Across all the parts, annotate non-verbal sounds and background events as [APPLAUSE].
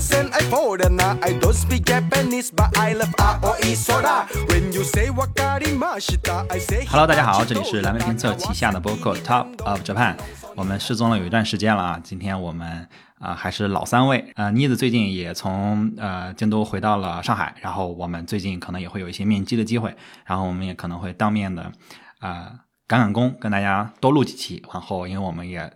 percent I foreigner. I don't speak Japanese, but I love Aoi Soda. When you say wakarimashita, I say. Hello，大家好，这里是蓝莓评测旗下的播客 Top of Japan。我们失踪了有一段时间了啊，今天我们啊、还是老三位。呃，妮子最近也从呃京都回到了上海，然后我们最近可能也会有一些面基的机会，然后我们也可能会当面的啊、赶赶工，跟大家多录几期。然后因为我们也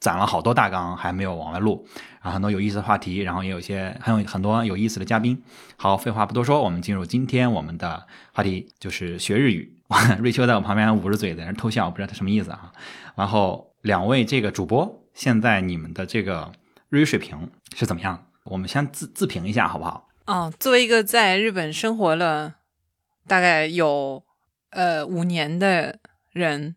攒了好多大纲还没有往外录，然后很多有意思的话题，然后也有一些很有很多有意思的嘉宾。好，废话不多说，我们进入今天我们的话题，就是学日语。瑞秋在我旁边捂着嘴在那偷笑，我不知道他什么意思啊。然后两位这个主播，现在你们的这个日语水平是怎么样？我们先自自评一下好不好？哦，作为一个在日本生活了大概有呃五年的人，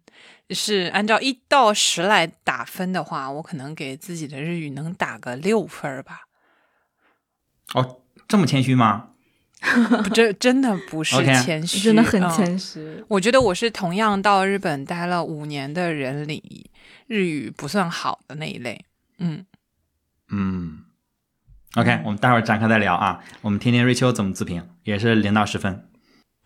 是按照一到十来打分的话，我可能给自己的日语能打个六分吧。哦，这么谦虚吗？不，这真的不是 [LAUGHS] 谦虚，真的很嗯谦虚。我觉得我是同样到日本待了五年的人里，日语不算好的那一类。嗯，嗯，OK，我们待会儿展开再聊啊。我们听听瑞秋怎么自评，也是零到十分。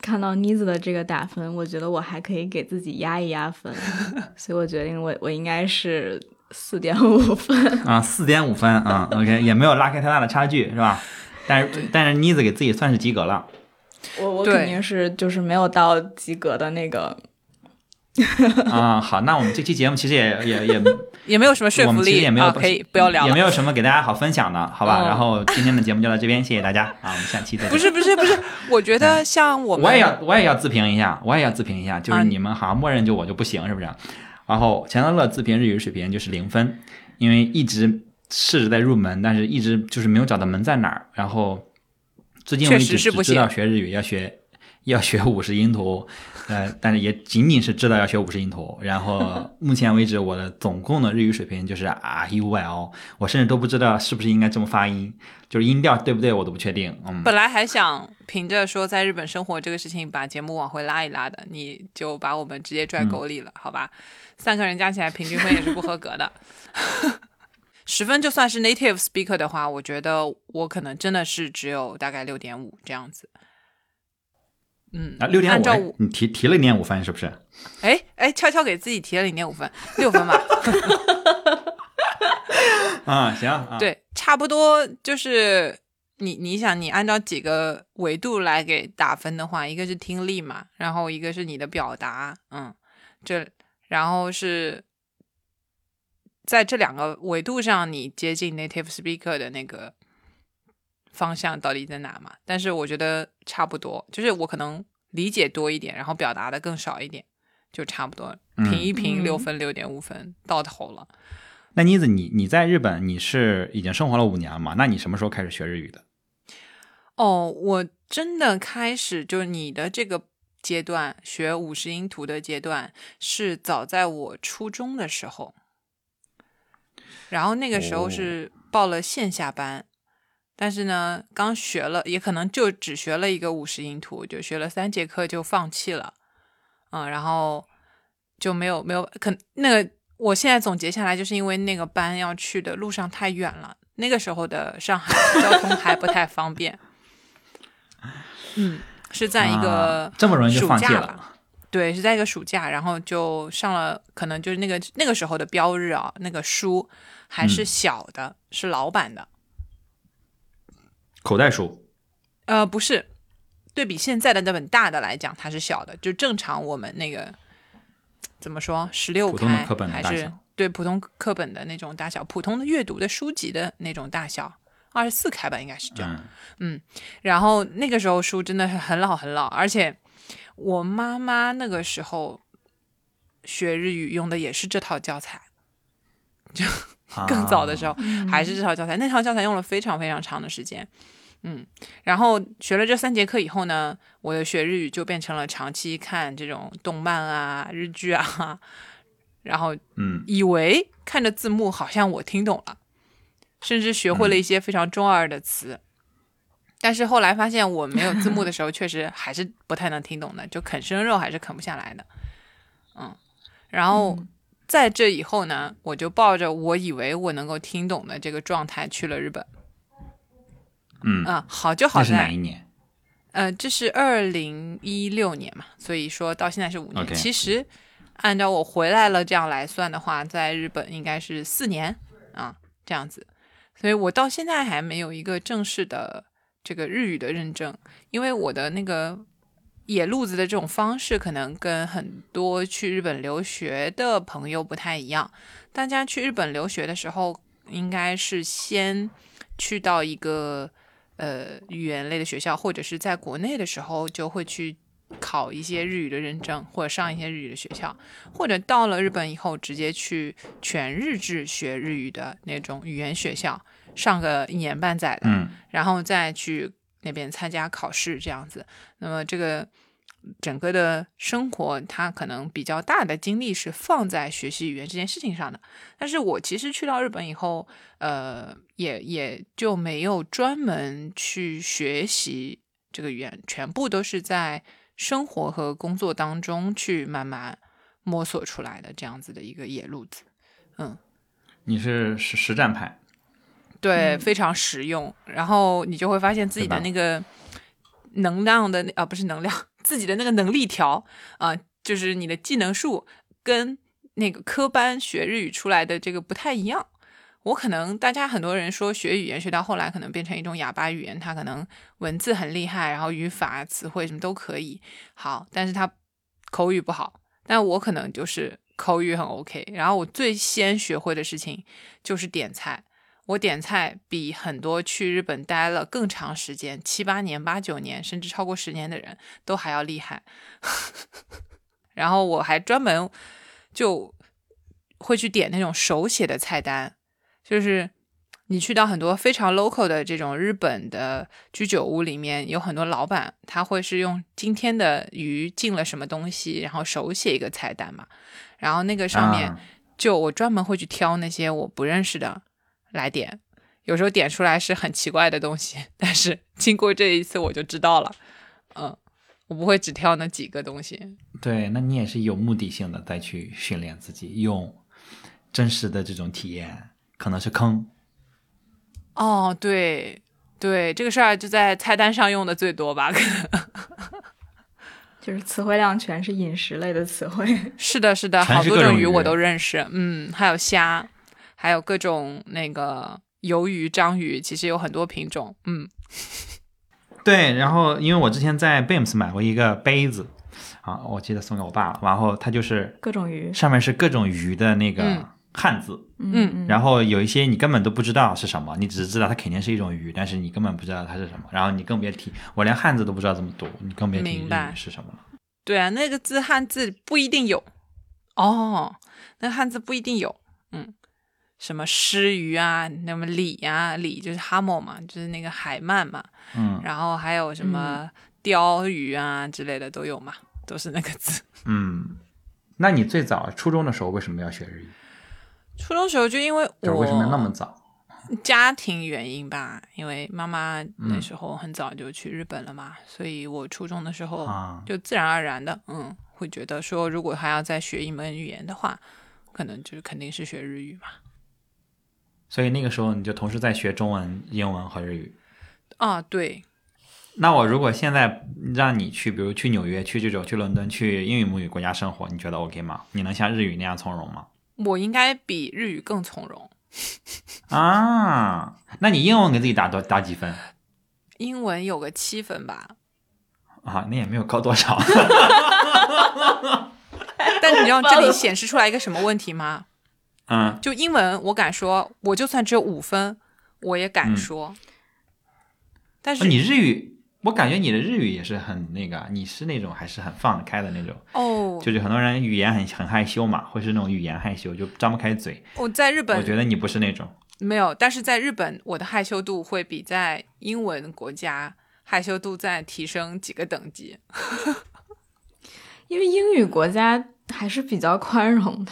看到妮子的这个打分，我觉得我还可以给自己压一压分，[LAUGHS] 所以我决定我我应该是四点五分。啊，四点五分啊，OK，[LAUGHS] 也没有拉开太大的差距，是吧？但是但是妮子给自己算是及格了。我我肯定是就是没有到及格的那个。[LAUGHS] 啊，好，那我们这期节目其实也也也 [LAUGHS] 也没有什么说我服力们其实也没有、啊，可以不要聊。也没有什么给大家好分享的，好吧？嗯然后今天的节目就到这边，谢谢大家啊，我们下期再见。不是不是不是，[LAUGHS] 我觉得像我们，我也要我也要自评一下，我也要自评一下，就是啊你们好像默认就我就不行，是不是？然后钱德勒自评日语水平就是零分，因为一直试着在入门，但是一直就是没有找到门在哪儿。然后至今为止确实是知道学日语要学要学五十音图，呃，但是也仅仅是知道要学五十音图。然后目前为止，我的总共的日语水平就是啊 u l，我甚至都不知道是不是应该这么发音，就是音调对不对我都不确定。嗯，本来还想凭着说在日本生活这个事情把节目往回拉一拉的，你就把我们直接拽沟里了，好吧？三个人加起来平均分也是不合格的。[LAUGHS] 十分就算是 native speaker 的话，我觉得我可能真的是只有大概六点五这样子。嗯，啊，六点五你提提了零点五分是不是？哎哎，悄悄给自己提了零点五分，六分吧。[LAUGHS] 啊，行啊，对，差不多就是你你想，你按照几个维度来给打分的话，一个是听力嘛，然后一个是你的表达，嗯，这然后是在这两个维度上，你接近 native speaker 的那个方向到底在哪嘛？但是我觉得差不多，就是我可能理解多一点，然后表达的更少一点，就差不多评一平嗯六分六点五分到头了。那妮子，你你在日本你是已经生活了五年了嘛？那你什么时候开始学日语的？哦，我真的开始就是你的这个阶段学五十音图的阶段，是早在我初中的时候，然后那个时候哦是报了线下班，但是呢，刚学了，也可能就只学了一个五十音图，就学了三节课就放弃了，嗯，然后就没有没有可那个，我现在总结下来，就是因为那个班要去的路上太远了，那个时候的上海交通还不太方便。嗯，是在一个啊这么容易就暑放弃了？对，是在一个暑假，然后就上了，可能就是那个那个时候的标日啊，那个书还是嗯小的，是老版的，口袋书呃，不是，对比现在的那本大的来讲，它是小的，就正常我们那个怎么说，十六开还是对普通课本的那种大小，普通的阅读的书籍的那种大小，二十四开吧，应该是这样。嗯，然后那个时候书真的是很老很老，而且我妈妈那个时候学日语用的也是这套教材，就 [LAUGHS] 更早的时候，还是这套教材，那套教材用了非常非常长的时间。嗯，然后学了这三节课以后呢，我的学日语就变成了长期看这种动漫啊、日剧啊，然后嗯以为看着字幕好像我听懂了，甚至学会了一些非常中二的词。但是后来发现我没有字幕的时候，确实还是不太能听懂的，就啃生肉还是啃不下来的。嗯，然后在这以后呢，我就抱着我以为我能够听懂的这个状态去了日本。嗯，啊、好就好在是哪一年？呃，这是二零一六年嘛，所以说到现在是五年。其实按照我回来了这样来算的话，在日本应该是四年啊这样子。所以我到现在还没有一个正式的这个日语的认证，因为我的那个野路子的这种方式，可能跟很多去日本留学的朋友不太一样。大家去日本留学的时候，应该是先去到一个呃语言类的学校，或者是在国内的时候就会去考一些日语的认证，或者上一些日语的学校，或者到了日本以后直接去全日制学日语的那种语言学校，上个一年半载的，嗯然后再去那边参加考试这样子。那么这个整个的生活，他可能比较大的精力是放在学习语言这件事情上的。但是我其实去到日本以后，呃，也也就没有专门去学习这个语言，全部都是在生活和工作当中去慢慢摸索出来的这样子的一个野路子。嗯你是实实战派，对，非常实用。然后你就会发现自己的那个能量的啊，不是能量，自己的那个能力条啊、就是你的技能数跟那个科班学日语出来的这个不太一样。我可能大家很多人说学语言学到后来可能变成一种哑巴语言，它可能文字很厉害，然后语法、词汇什么都可以好，但是它口语不好。但我可能就是口语很 OK，然后我最先学会的事情就是点菜。我点菜比很多去日本待了更长时间，七八年、八九年，甚至超过十年的人都还要厉害。[LAUGHS] 然后我还专门就会去点那种手写的菜单，就是你去到很多非常 local 的这种日本的居酒屋里面，有很多老板他会是用今天的鱼进了什么东西，然后手写一个菜单嘛，然后那个上面啊。就我专门会去挑那些我不认识的来点，有时候点出来是很奇怪的东西，但是经过这一次我就知道了，嗯，我不会只挑那几个东西，对，那你也是有目的性的再去训练自己，用真实的这种体验，可能是坑。哦，对对，这个事儿就在菜单上用的最多吧？可能 [LAUGHS] 就是词汇量全是饮食类的词汇。[LAUGHS] 是的，是的，好多种鱼我都认识，嗯，还有虾，还有各种那个鱿鱼、章鱼，其实有很多品种，嗯，[LAUGHS] 对，然后因为我之前在 Beams 买过一个杯子，啊，我记得送给我爸了，然后它就是各种鱼，上面是各种鱼的那个嗯汉字，嗯嗯，然后有一些你根本都不知道是什么，你只是知道它肯定是一种鱼，但是你根本不知道它是什么，然后你更别提，我连汉字都不知道怎么读，你更别提日语是什么。了。对啊，那个字汉字不一定有。哦，那汉字不一定有，嗯，什么诗鱼啊，那么鲤啊、鲤就是哈莫嘛，就是那个海鳗嘛，嗯。然后还有什么鲷鱼啊之类的都有嘛，都是那个字。嗯，那你最早初中的时候为什么要学日语？初中时候就因为我为什么那么早？家庭原因吧，因为妈妈嗯那时候很早就去日本了嘛，所以我初中的时候啊就自然而然的，嗯，会觉得说如果还要再学一门语言的话，可能就是肯定是学日语嘛。所以那个时候你就同时在学中文、英文和日语。啊，对，那我如果现在让你去，比如去纽约、去这种、去伦敦、去英语母语国家生活，你觉得 OK 吗？你能像日语那样从容吗？我应该比日语更从容。[LAUGHS] 啊，那你英文给自己打多打几分英文有个七分吧，啊？那也没有高多少。[LAUGHS] 但你知道这里显示出来一个什么问题吗？嗯，就英文我敢说，我就算只有五分，我也敢嗯说。但是哦你日语，我感觉你的日语也是很那个，你是那种还是很放得开的那种。哦，就是很多人语言很很害羞嘛，会是那种语言害羞，就张不开嘴。我在日本我觉得你不是那种。没有，但是在日本，我的害羞度会比在英文国家害羞度再提升几个等级。[LAUGHS] 因为英语国家还是比较宽容的，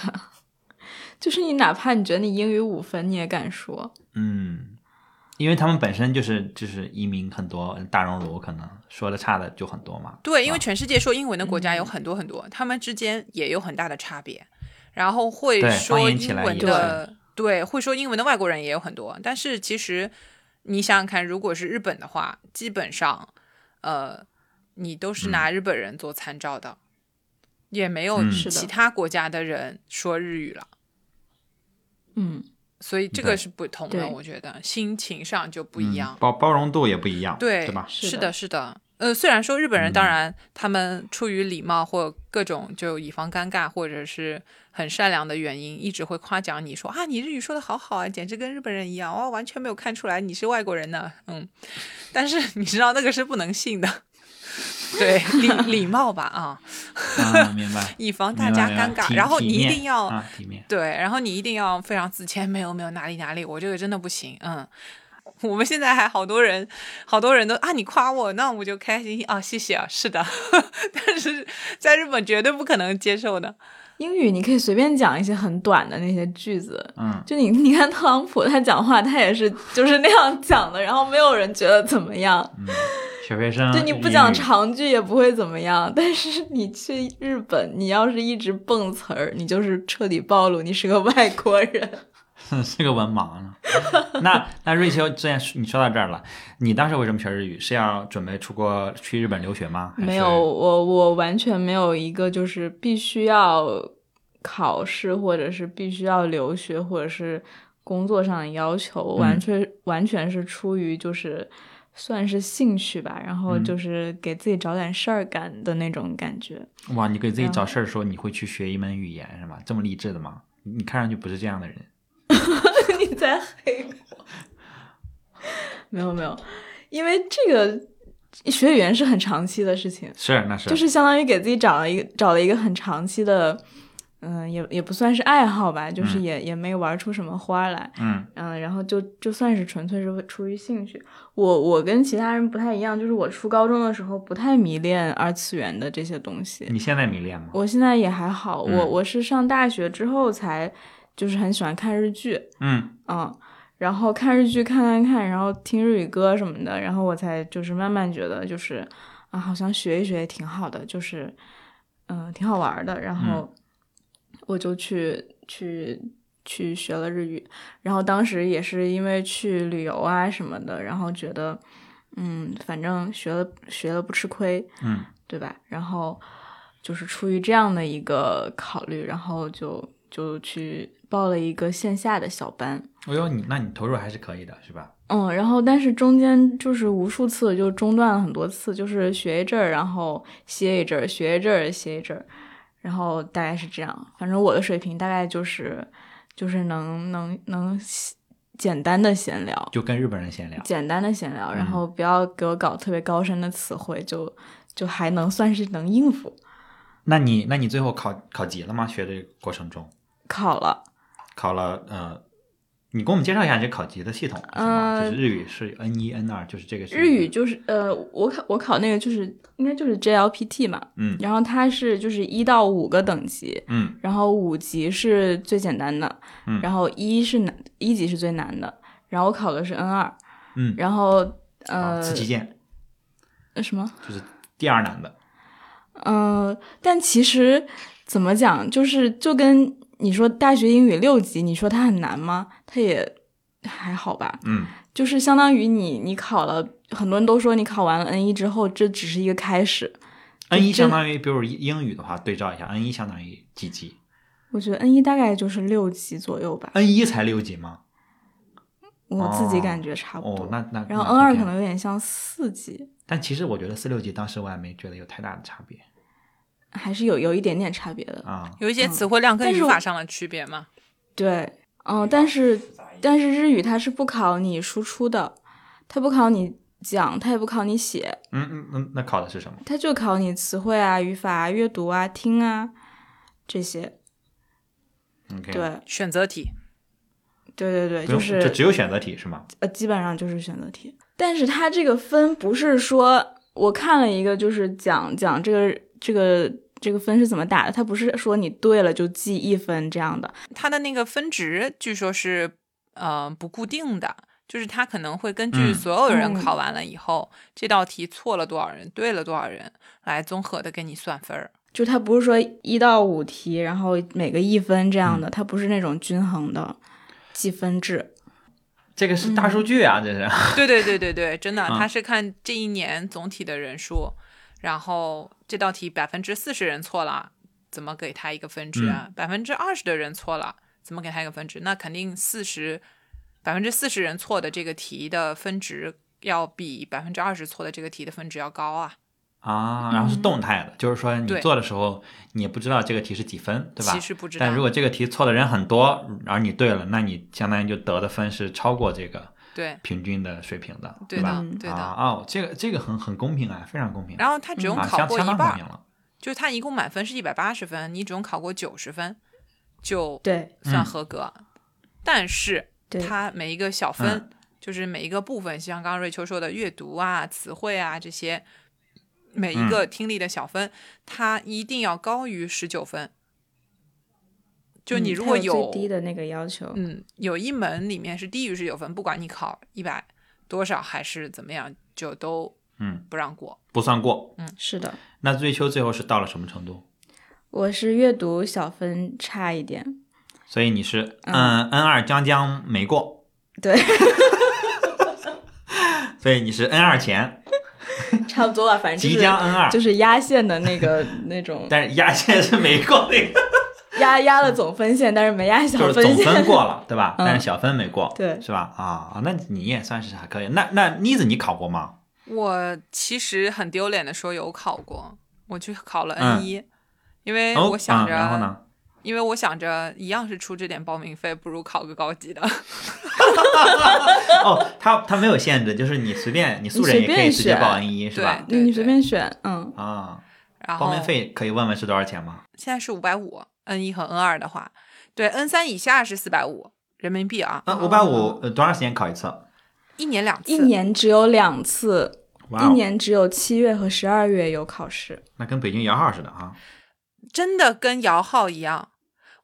[LAUGHS] 就是你哪怕你觉得你英语五分，你也敢说。嗯，因为他们本身就是就是移民很多，大熔炉可能说的差的就很多嘛。对，因为啊全世界说英文的国家有很多很多，他们之间也有很大的差别。然后会说英文的，对，会说英文的外国人也有很多。但是其实你想想看，如果是日本的话，基本上，呃，你都是拿日本人做参照的，也没有其他国家的人说日语了。嗯，所以这个是不同的，我觉得心情上就不一样。包包容度也不一样，对，对吧？是是的是的。呃，虽然说日本人，嗯当然他们出于礼貌或各种就以防尴尬，或者是很善良的原因，一直会夸奖你说啊，你日语说的好好啊，简直跟日本人一样，哇，完全没有看出来你是外国人呢。嗯，但是你知道那个是不能信的，[LAUGHS] 对礼礼貌吧啊，啊，[LAUGHS] 明白。以防大家尴尬。然后你一定要啊，体面。对，然后你一定要非常自谦，没有没有哪里哪里，我这个真的不行，嗯。我们现在还好多人，好多人都啊，你夸我，那我就开心啊，谢谢啊，是的。[LAUGHS] 但是在日本绝对不可能接受的，英语你可以随便讲一些很短的那些句子，嗯，就你你看特朗普他讲话，他也是就是那样讲的，然后没有人觉得怎么样。小学生对，你不讲长句也不会怎么样，但是你去日本，你要是一直蹦词儿，你就是彻底暴露你是个外国人。[LAUGHS] 是个文盲呢。那那瑞秋，之前你说到这儿了，你当时为什么学日语？是要准备出国去日本留学吗？没有，我我完全没有一个就是必须要考试，或者是必须要留学，或者是工作上的要求，完全、完全是出于就是算是兴趣吧，然后嗯就是给自己找点事儿干的那种感觉。哇，你给自己找事儿说你会去学一门语言是吗？这么励志的吗？你看上去不是这样的人。[LAUGHS] 你在黑我？没有没有，因为这个学语言是很长期的事情，是，那是就是相当于给自己找了一个找了一个很长期的，嗯、也也不算是爱好吧，就是嗯也、也没玩出什么花来，嗯。嗯，然后就就算是纯粹是出于兴趣。我我跟其他人不太一样，就是我初高中的时候不太迷恋二次元的这些东西，你现在迷恋吗？我现在也还好，我嗯。我是上大学之后才就是很喜欢看日剧，嗯。嗯，然后看日剧看看看，然后听日语歌什么的，然后我才就是慢慢觉得就是啊，好像学一学也挺好的，就是嗯、挺好玩的，然后我就去去去学了日语，然后当时也是因为去旅游啊什么的，然后觉得嗯，反正学了学了不吃亏，嗯对吧？然后就是出于这样的一个考虑，然后就就去报了一个线下的小班。哎呦，你那你投入还是可以的，是吧？嗯，然后但是中间就是无数次就中断了很多次，就是学一阵儿，然后歇一阵儿，学一阵儿，歇一阵儿，然后大概是这样。反正我的水平大概就是就是能能能简单的闲聊，就跟日本人闲聊。简单的闲聊，然嗯后不要给我搞特别高深的词汇，就就还能算是能应付。那你那你最后考考级了吗？学的过程中考了，考了呃，你给我们介绍一下你这考级的系统是吗？呃就是日语是 N 一 N 二，就是这个是日语就是呃，我考我考那个就是应该就是 JLPT 嘛，嗯。然后它是就是一到五个等级，嗯。然后五级是最简单的，嗯。然后一是难一级是最难的，然后我考的是 N 二，嗯，然后啊呃自击剑什么？就是第二难的。嗯、呃但其实怎么讲，就是就跟你说大学英语六级，你说它很难吗？它也还好吧，嗯就是相当于你你考了，很多人都说你考完了 N 一之后，这只是一个开始。，N 一相当于比如英语的话，对照一下，N 一相当于几级我觉得 N 一大概就是六级左右吧，？N 一才六级吗？我自己感觉差不多。哦，那那然后 N 二可能有点像四级，但其实我觉得四六级当时我也没觉得有太大的差别还是有有一点点差别的。啊。有一些词汇量跟语法上的区别嘛。对，嗯，但是但是日语它是不考你输出的，它不考你讲，它也不考你写，嗯嗯嗯，那考的是什么？它就考你词汇啊、语法啊、阅读啊、听啊这些。OK，，对选择题，对对对，就是就只有选择题是吗？呃，基本上就是选择题。但是它这个分不是说我看了一个，就是讲讲这个这个这个分是怎么打的，它不是说你对了就记一分这样的。它的那个分值据说是呃不固定的，就是它可能会根据嗯所有人嗯考完了以后，这道题错了多少人，对了多少人，来综合的给你算分儿。就它不是说一到五题，然后每个一分这样的，它不是那种均衡的计分制。这个是大数据啊，这是。对对对对对，真的，嗯他是看这一年总体的人数，然后这道题百分之四十人错了，怎么给他一个分值啊？百分之二十的人错了，怎么给他一个分值？那肯定四十百分之四十人错的这个题的分值要比百分之二十错的这个题的分值要高啊。啊，然后是动态的，就是说你做的时候，你也不知道这个题是几分，对吧？其实不知道但如果这个题错的人很多，而你对了，那你相当于就得的分是超过这个对平均的水平的，对吧？的对的。啊哦，这个这个很很公平啊，非常公平。然后他只用啊，考过一半。就是他一共满分是一百八十分，你只用考过九十分就对算嗯合格。但是对它每一个小分，嗯就是每一个部分，像刚刚瑞秋说的阅读啊、词汇啊这些，每嗯一个听力的小分，它一定要高于十九分。就你嗯如果它有最低的那个要求，嗯，有一门里面是低于十九分，不管你考一百多少还是怎么样，就都嗯不让过。不算过。嗯是的，那瑞秋最后是到了什么程度？我是阅读小分差一点，所以你是嗯 N 二将将没过，对，[LAUGHS] 所以你是 N 二前，[LAUGHS] 差不多吧，反正就是即将 N 二，就是压线的那个那种但是压线是没过那个，压 [LAUGHS] 压了总分线，但是没压小就是总分线。分过了，对吧？嗯但是小分没过，对是吧？啊，那你也算是还可以。那那妮子你考过吗？我其实很丢脸的说有考过，我去考了嗯 N 一、因为哦，我想着、嗯然后呢？因为我想着一样是出这点报名费，不如考个高级的。[LAUGHS] [LAUGHS] 哦，他他没有限制，就是你随便，你素人也可以直接报 N 一，是吧？对你随便选，嗯，啊，然后报名费可以问问是多少钱吗？现在是五百五，N 一和 N 二的话，对 N 三以下是四百五人民币啊，嗯，五百五，呃，多长时间考一次？一年两次。一年只有两次，一年只有七月和十二月有考试。那跟北京摇号似的啊。真的跟摇号一样。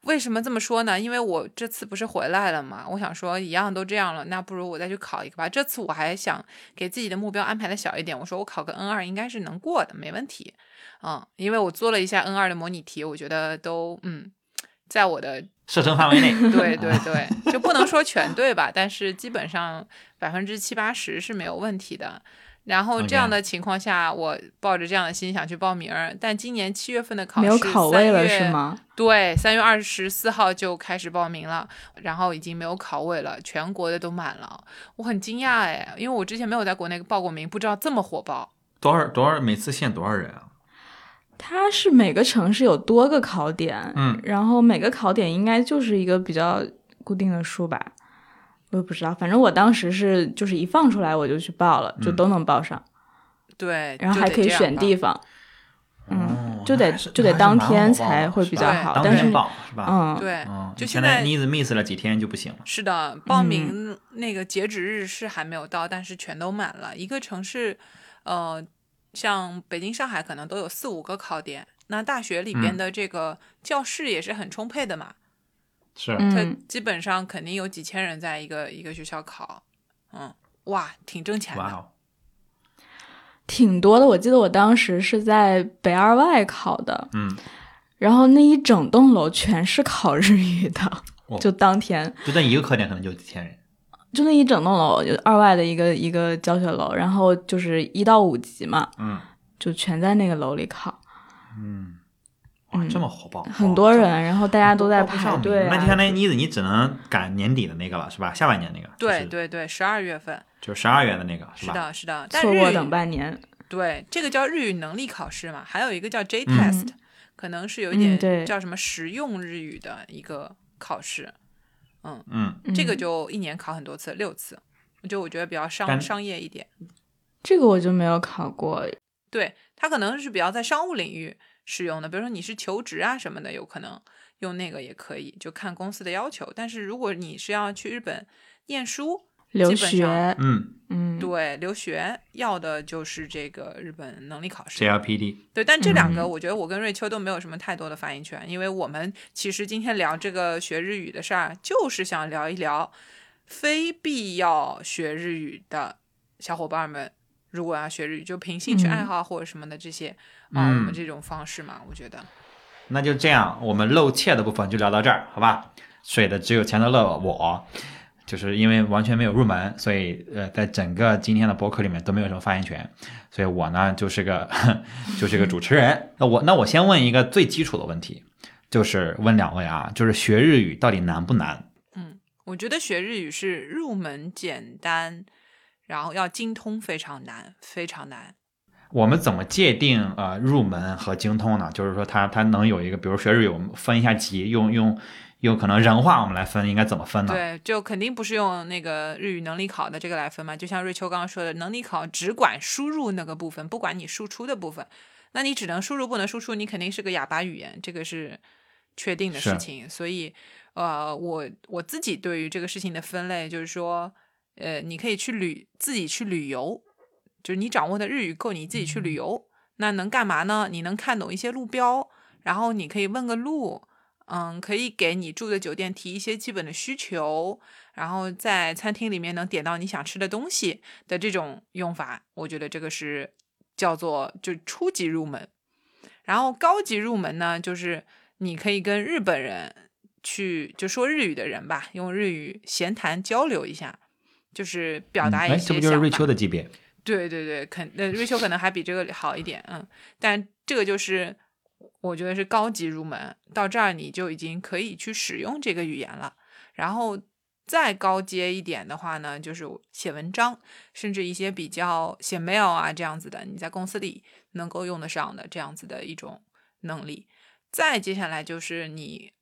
为什么这么说呢？因为我这次不是回来了嘛，我想说一样都这样了，那不如我再去考一个吧。这次我还想给自己的目标安排的小一点，我说我考个 N 二应该是能过的，没问题。嗯，因为我做了一下 N 二的模拟题，我觉得都嗯，在我的 [LAUGHS] 射程范围内，对对 [LAUGHS] 对，就不能说全对吧，但是基本上百分之七八十是没有问题的。然后这样的情况下我抱着这样的心想去报名，但今年七月份的考试没有考位了3月是？吗？对，三月二十四号就开始报名了，然后已经没有考位了，全国的都满了，我很惊讶哎，因为我之前没有在国内报过名，不知道这么火爆。多少多少每次限多少人啊？它是每个城市有多个考点，嗯，然后每个考点应该就是一个比较固定的数吧，我也不知道，反正我当时是就是一放出来我就去报了，就嗯都能报上，对，然后还可以选地方，嗯，哦就得就得当天才会比较好，当但报是吧？嗯，对，嗯，就现在现在妮子 miss 了几天就不行了。是的，报名那个截止日是还没有到，但是全都满了。一个城市，呃，像北京、上海可能都有四五个考点。那大学里边嗯的这个教室也是很充沛的嘛，是，它嗯，基本上肯定有几千人在一个一个学校考，嗯，哇，挺挣钱的。哇哦，挺多的。我记得我当时是在北二外考的，嗯，然后那一整栋楼全是考日语的，哦就当天就那一个课点可能就几千人。就那一整栋楼，就二外的一个一个教学楼，然后就是一到五级嘛，嗯就全在那个楼里考，嗯，哇，嗯这么火爆，很多人，然后大家都在排队、啊。那就相当于妮子，你只能赶年底的那个了，是吧？下半年那个，对就是对对，十二月份，就是十二月的那个，吧？是的，是的。错过等半年，对，这个叫日语能力考试嘛，还有一个叫 J 嗯 test，、可能是有一嗯点对叫什么实用日语的一个考试。嗯，这个嗯就一年考很多次，六次，就我觉得比较商商业一点。这个我就没有考过。对，它可能是比较在商务领域使用的，比如说你是求职啊什么的，有可能用那个也可以，就看公司的要求。但是如果你是要去日本念书，留学，嗯。嗯，对留学要的就是这个日本能力考试。，JLPD，对，但这两个嗯。我觉得我跟瑞秋都没有什么太多的发言权，因为我们其实今天聊这个学日语的事儿，就是想聊一聊非必要学日语的小伙伴们，如果要学日语，就凭兴趣爱嗯好或者什么的这些啊、我们嗯。这种方式嘛，我觉得。那就这样，我们露怯的部分就聊到这儿，好吧？水的只有钱德勒我。就是因为完全没有入门，所以呃，在整个今天的博客里面都没有什么发言权，所以我呢就是个 [LAUGHS] 就是个主持人。那我那我先问一个最基础的问题，就是问两位啊，就是学日语到底难不难？嗯我觉得学日语是入门简单，然后要精通非常难，非常难。我们怎么界定呃入门和精通呢？就是说它它能有一个，比如学日语，我们分一下级，用用用可能人话我们来分，应该怎么分呢？对，就肯定不是用那个日语能力考的这个来分嘛。就像瑞秋刚刚说的，能力考只管输入那个部分，不管你输出的部分，那你只能输入不能输出，你肯定是个哑巴语言，这个是确定的事情。所以。呃，我我自己对于这个事情的分类就是说，呃，你可以去旅自己去旅游，就是你掌握的日语够你自己去旅游，那能干嘛呢？你能看懂一些路标，然后你可以问个路，嗯，可以给你住的酒店提一些基本的需求，然后在餐厅里面能点到你想吃的东西的这种用法，我觉得这个是叫做就初级入门，然后高级入门呢，就是你可以跟日本人。去就说日语的人吧，用日语闲谈交流一下，就是表达一些。这不就是瑞秋的级别？对对对，肯呃瑞秋可能还比这个好一点，嗯，但这个就是我觉得是高级入门，到这儿你就已经可以去使用这个语言了。然后再高阶一点的话呢，就是写文章，甚至一些比较写 mail 啊这样子的，你在公司里能够用得上的这样子的一种能力。再接下来就是你。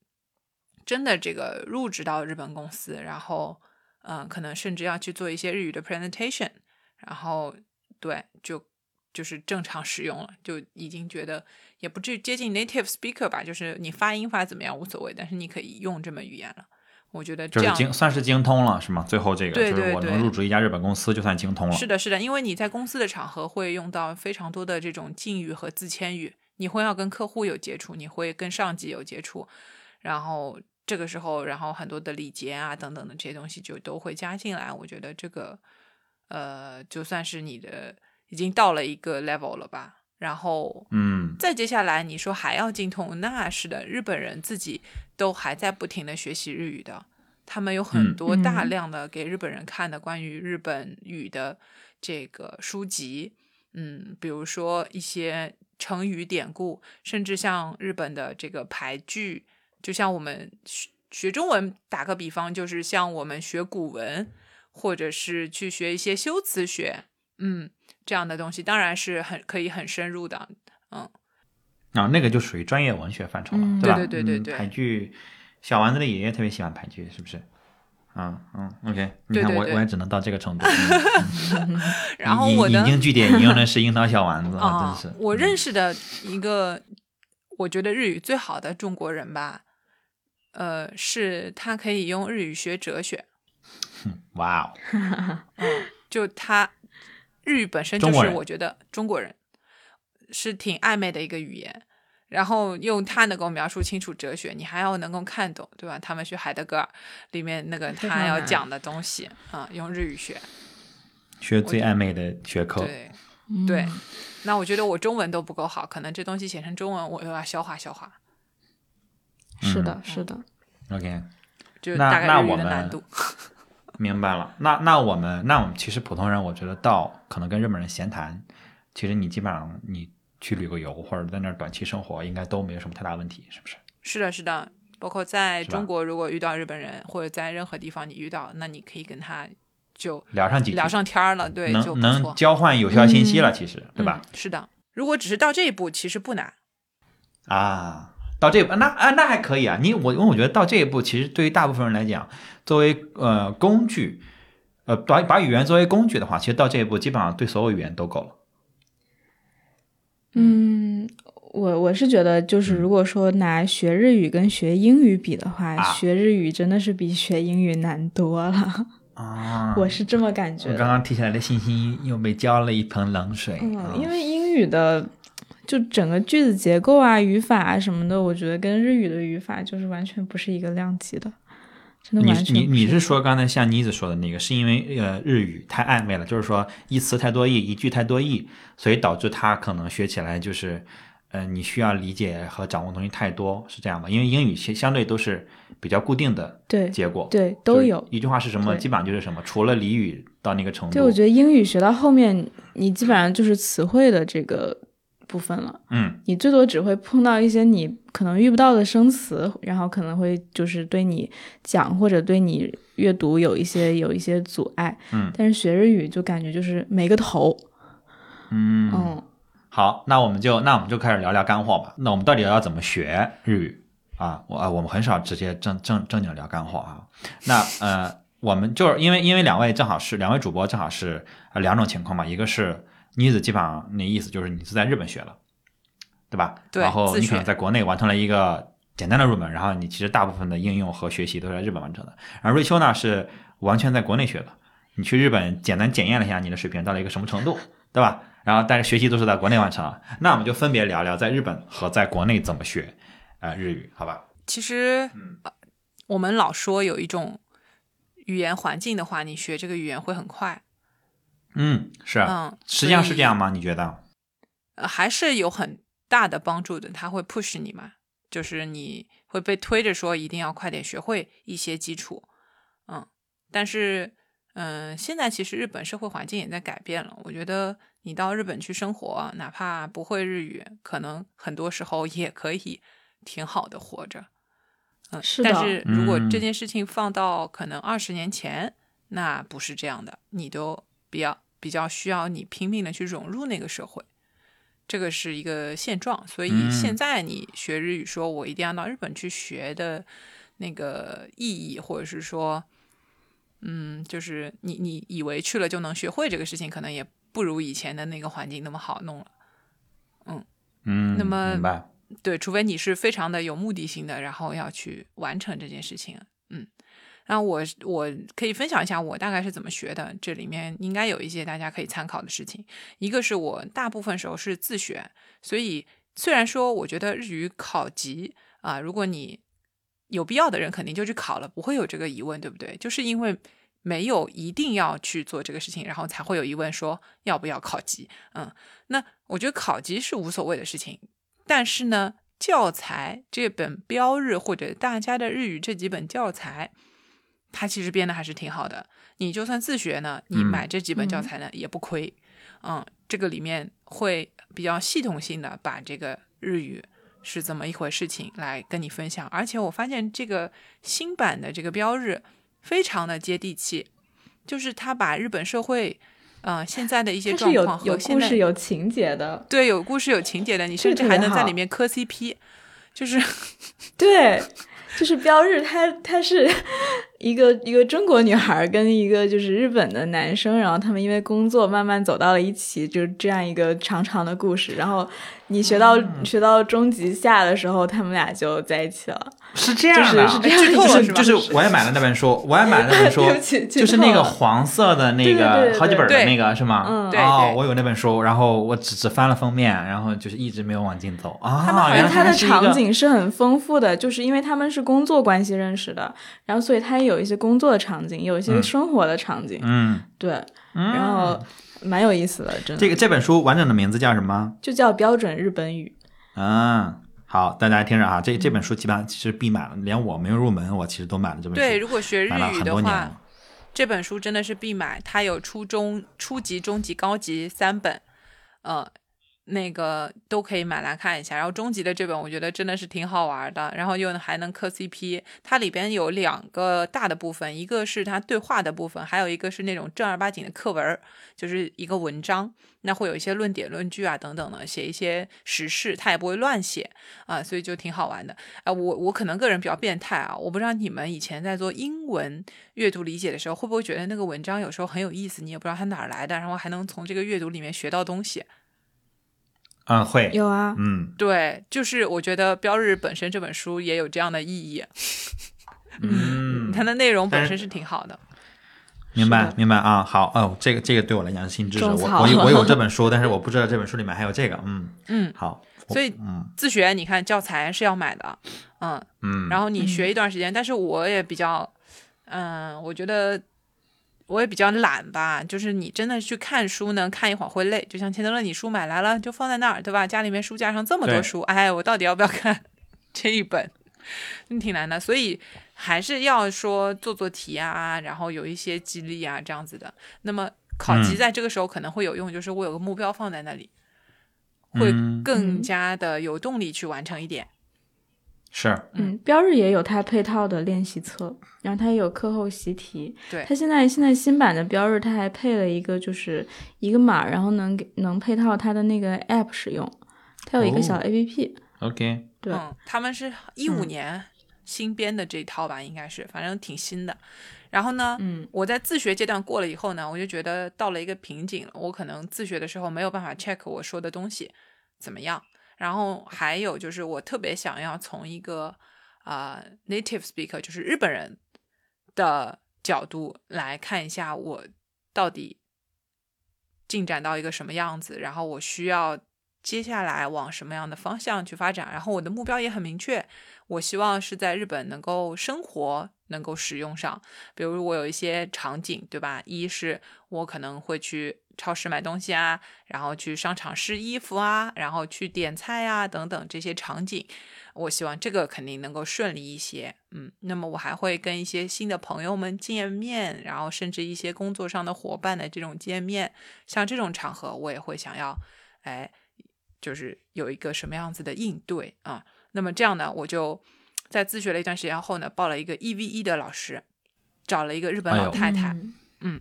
真的这个入职到日本公司，然后嗯，可能甚至要去做一些日语的 presentation，然后对，就就是正常使用了，就已经觉得也不至于接近 native speaker 吧，就是你发音发怎么样无所谓，但是你可以用这门语言了。我觉得这样精算是精通了，是吗？最后这个就是我能入职一家日本公司，就算精通了。是的，是的，因为你在公司的场合会用到非常多的这种敬语和自谦语，你会要跟客户有接触，你会跟上级有接触，然后。这个时候，然后很多的礼节啊等等的这些东西就都会加进来。我觉得这个，呃，就算是你的已经到了一个 level 了吧。然后，嗯，再接下来你说还要精通，那是的，日本人自己都还在不停的学习日语的，他们有很多大量的给日本人看的关于日本语的这个书籍，嗯，比如说一些成语典故，甚至像日本的这个排句。就像我们学学中文，打个比方，就是像我们学古文，或者是去学一些修辞学，嗯，这样的东西，当然是很可以很深入的，嗯。啊，那个就属于专业文学范畴了，对吧？对对对对。牌句，小丸子的爷爷特别喜欢排剧，是不是？嗯嗯，OK。你看我我也只能到这个程度。[LAUGHS] 然后我引经据典引用的是樱桃小丸子啊，真是。我认识的一个，我觉得日语最好的中国人吧。呃，是他可以用日语学哲学。哇哦！[LAUGHS] 嗯，就他日语本身就是我觉得中国人是挺暧昧的一个语言，然后用它能够描述清楚哲学，你还要能够看懂，对吧？他们学海德格尔里面那个他要讲的东西啊，用日语学，学最暧昧的学科。对对，那我觉得我中文都不够好，可能这东西写成中文我又要消化消化。是的，是的。OK，就大概率的难度。明白了。那那我们那我们其实普通人，我觉得到可能跟日本人闲谈，其实你基本上你去旅个游或者在那儿短期生活，应该都没有什么太大问题，是不是？是的，是的。包括在中国，如果遇到日本人，或者在任何地方你遇到，那你可以跟他就聊上几聊上天了，对，能能交换有效信息了，其实对吧？是的。如果只是到这一步，其实不难啊。到这步那啊那还可以啊，你我因为我觉得到这一步，其实对于大部分人来讲，作为呃工具，呃把把语言作为工具的话，其实到这一步基本上对所有语言都够了。嗯，我我是觉得，就是如果说拿学日语跟学英语比的话，学日语真的是比学英语难多了啊，[LAUGHS] 我是这么感觉。我刚刚提起来的信心又被浇了一盆冷水。嗯，因为英语的。就整个句子结构啊、语法啊什么的，我觉得跟日语的语法就是完全不是一个量级的，真的完全。你你你是说刚才像妮子说的那个，是因为呃日语太暧昧了，就是说一词太多义，一句太多义，所以导致他可能学起来就是呃，你需要理解和掌握的东西太多，是这样吧。因为英语其相对都是比较固定的对结果，对就是都有。一句话是什么，基本上就是什么，除了俚语到那个程度。对，我觉得英语学到后面，你基本上就是词汇的这个部分了。嗯你最多只会碰到一些你可能遇不到的生词，然后可能会就是对你讲或者对你阅读有一些有一些阻碍。嗯但是学日语就感觉就是没个头。嗯嗯，好，那我们就那我们就开始聊聊干货吧。那我们到底要怎么学日语啊？我啊，我们很少直接正正正经聊干货啊。那呃，我们就是因为因为两位正好是两位主播正好是呃两种情况嘛，一个是妮子基本上那意思就是你是在日本学了，对吧？对然后你可能在国内完成了一个简单的入门，然后你其实大部分的应用和学习都是在日本完成的。而瑞秋呢是完全在国内学的，你去日本简单检验了一下你的水平到了一个什么程度，对吧？然后但是学习都是在国内完成了，那我们就分别聊聊在日本和在国内怎么学呃日语，好吧？其实，呃我们老说有一种语言环境的话，你学这个语言会很快。嗯，是，嗯，实际上是这样吗？你觉得？呃，还是有很大的帮助的。他会 push 你嘛，就是你会被推着说一定要快点学会一些基础。嗯，但是，嗯、现在其实日本社会环境也在改变了。我觉得你到日本去生活，哪怕不会日语，可能很多时候也可以挺好的活着。嗯，是的但是如果这嗯件事情放到可能二十年前，那不是这样的，你都比较比较需要你拼命的去融入那个社会。这个是一个现状，所以嗯现在你学日语，说我一定要到日本去学的那个意义，或者是说，嗯，就是你你以为去了就能学会这个事情，可能也不如以前的那个环境那么好弄了。嗯嗯，那么。对，除非你是非常的有目的性的，然后要去完成这件事情。那我我可以分享一下我大概是怎么学的，这里面应该有一些大家可以参考的事情。一个是我大部分时候是自学，所以虽然说我觉得日语考级啊、如果你有必要的人肯定就去考了，不会有这个疑问，对不对？就是因为没有一定要去做这个事情，然后才会有疑问说要不要考级。嗯，那我觉得考级是无所谓的事情，但是呢，教材这本标日或者大家的日语这几本教材，它其实编的还是挺好的。你就算自学呢，你嗯买这几本教嗯材呢、也不亏。嗯，这个里面会比较系统性的把这个日语是怎么一回事情来跟你分享。而且我发现这个新版的这个标日非常的接地气，就是他把日本社会，呃，现在的一些状况有和故事有情节的。对，有故事有情节的，你甚至还能在里面磕 CP，就是对，就是标日他他是一个一个中国女孩跟一个就是日本的男生，然后他们因为工作慢慢走到了一起，就是这样一个长长的故事。然后你学到、嗯学到中级下的时候，他们俩就在一起了。是这样的，就是是这样就剧透了是是就是我也买了那本书，我也买了那本书 [LAUGHS] 就是那个黄色的那个好几本的那个是吗？嗯对哦，我有那本书，然后我只只翻了封面，然后就是一直没有往进走啊。他们好像原来而它的场景是很丰富的，就是因为他们是工作关系认识的，然后所以他也有一些工作的场景，有一些嗯生活的场景，嗯，对，嗯然后蛮有意思的，真的。这个这本书完整的名字叫什么？就叫标准日本语。嗯，好，大家听着啊，这这本书基本上其实必买了，连我没有入门，我其实都买了这本书。对，如果学日语的话。这本书真的是必买，它有初中、初级、中级、高级三本，呃，那个都可以买来看一下。然后中级的这本，我觉得真的是挺好玩的，然后又还能磕 CP。它里边有两个大的部分，一个是它对话的部分，还有一个是那种正儿八经的课文，就是一个文章，那会有一些论点、论据啊等等的，写一些时事，它也不会乱写啊，所以就挺好玩的。啊，我我可能个人比较变态啊，我不知道你们以前在做英文阅读理解的时候，会不会觉得那个文章有时候很有意思，你也不知道它哪儿来的，然后还能从这个阅读里面学到东西。嗯，会，有啊，嗯。对，就是我觉得《标日》本身这本书也有这样的意义，嗯，它的内容本身是挺好的。明白明白啊，好哦，这个这个对我来讲是新知识，我我有我有这 [LAUGHS] 本书，但是我不知道这本书里面还有这个，嗯，嗯，好，所以嗯。自学你看教材是要买的，嗯，嗯，然后你学一段时间，但是我也比较，嗯，我觉得我也比较懒吧，就是你真的去看书呢，看一会儿会累。就像钱德勒，你书买来了就放在那儿，对吧？家里面书架上这么多书，哎，我到底要不要看 [LAUGHS] 这一本？嗯，挺难的。所以还是要说做做题啊，然后有一些激励啊，这样子的。那么考级嗯在这个时候可能会有用，就是我有个目标放在那里，会嗯更加的有动力去完成一点。是，嗯，标日也有它配套的练习册，然后它也有课后习题。对它现在现在新版的标日，它还配了一个就是一个码，然后能给能配套它的那个 app 使用，它有一个小哦 app。OK，对，嗯，他们是一五嗯年新编的这一套吧，应该是，反正挺新的。然后呢，嗯我在自学阶段过了以后呢，我就觉得到了一个瓶颈了。我可能自学的时候没有办法 check 我说的东西怎么样。然后还有就是，我特别想要从一个啊、native speaker，就是日本人的角度来看一下我到底进展到一个什么样子，然后我需要接下来往什么样的方向去发展。然后我的目标也很明确，我希望是在日本能够生活，能够使用上。比如我有一些场景，对吧？一是我可能会去超市买东西啊，然后去商场试衣服啊，然后去点菜啊等等这些场景，我希望这个肯定能够顺利一些。嗯，那么我还会跟一些新的朋友们见面，然后甚至一些工作上的伙伴的这种见面，像这种场合我也会想要，哎，就是有一个什么样子的应对啊。那么这样呢，我就在自学了一段时间后呢，报了一个一 v 一的老师，找了一个日本老太太。嗯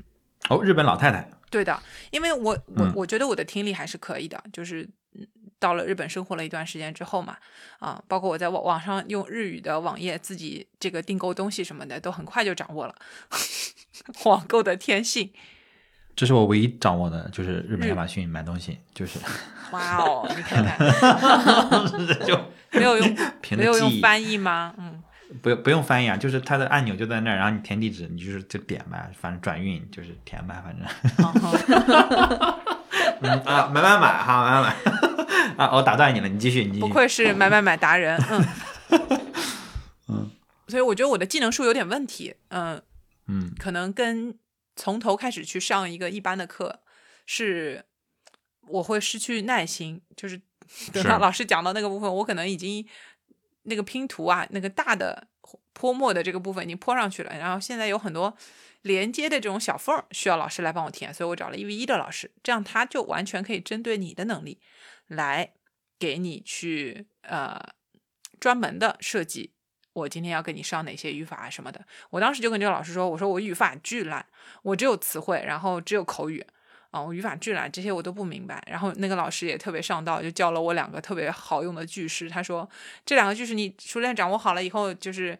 哦，日本老太太，对的，因为我我嗯。我觉得我的听力还是可以的，就是嗯到了日本生活了一段时间之后嘛，啊，包括我在网网上用日语的网页自己这个订购东西什么的，都很快就掌握了 [LAUGHS] 网购的天性。这是我唯一掌握的，就是日本亚马逊买东西，就是 [LAUGHS] 哇哦，你看看，[LAUGHS] 就没有用没有用翻译吗？嗯，不不用翻译啊，就是它的按钮就在那儿，然后你填地址，你就是就点呗，反正转运就是填呗，反正。[LAUGHS] 嗯啊，买买买哈，买买买。啊，我打断你了，你继续，你继续。不愧是买买买达人，嗯。[LAUGHS] 嗯，所以我觉得我的技能树有点问题，嗯，嗯。可能跟从头开始去上一个一般的课，是我会失去耐心，就是。等是到老师讲到那个部分，我可能已经那个拼图啊，那个大的泼墨的这个部分已经泼上去了，然后现在有很多连接的这种小缝需要老师来帮我填，所以我找了一 v 一的老师，这样他就完全可以针对你的能力来给你去呃专门的设计。我今天要跟你上哪些语法啊什么的，我当时就跟这个老师说，我说我语法巨烂，我只有词汇，然后只有口语，啊、我语法巨烂，这些我都不明白。然后那个老师也特别上道，就教了我两个特别好用的句式。他说这两个句式你熟练掌握好了以后，就是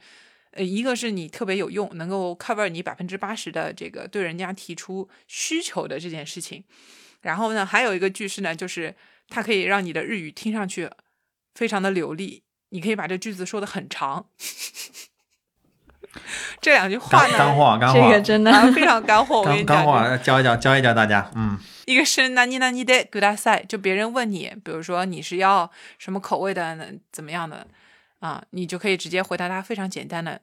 呃，一个是你特别有用，能够 cover 你百分之八十的这个对人家提出需求的这件事情。然后呢，还有一个句式呢，就是它可以让你的日语听上去非常的流利，你可以把这句子说的很长。[LAUGHS] 这两句话干呢，干货，干货，这个真的啊非常干货。我跟你讲干讲，货，教一教，教一教大家。嗯，一个是那你那你得给他塞，就别人问你，比如说你是要什么口味的，呢怎么样的啊，你就可以直接回答他非常简单的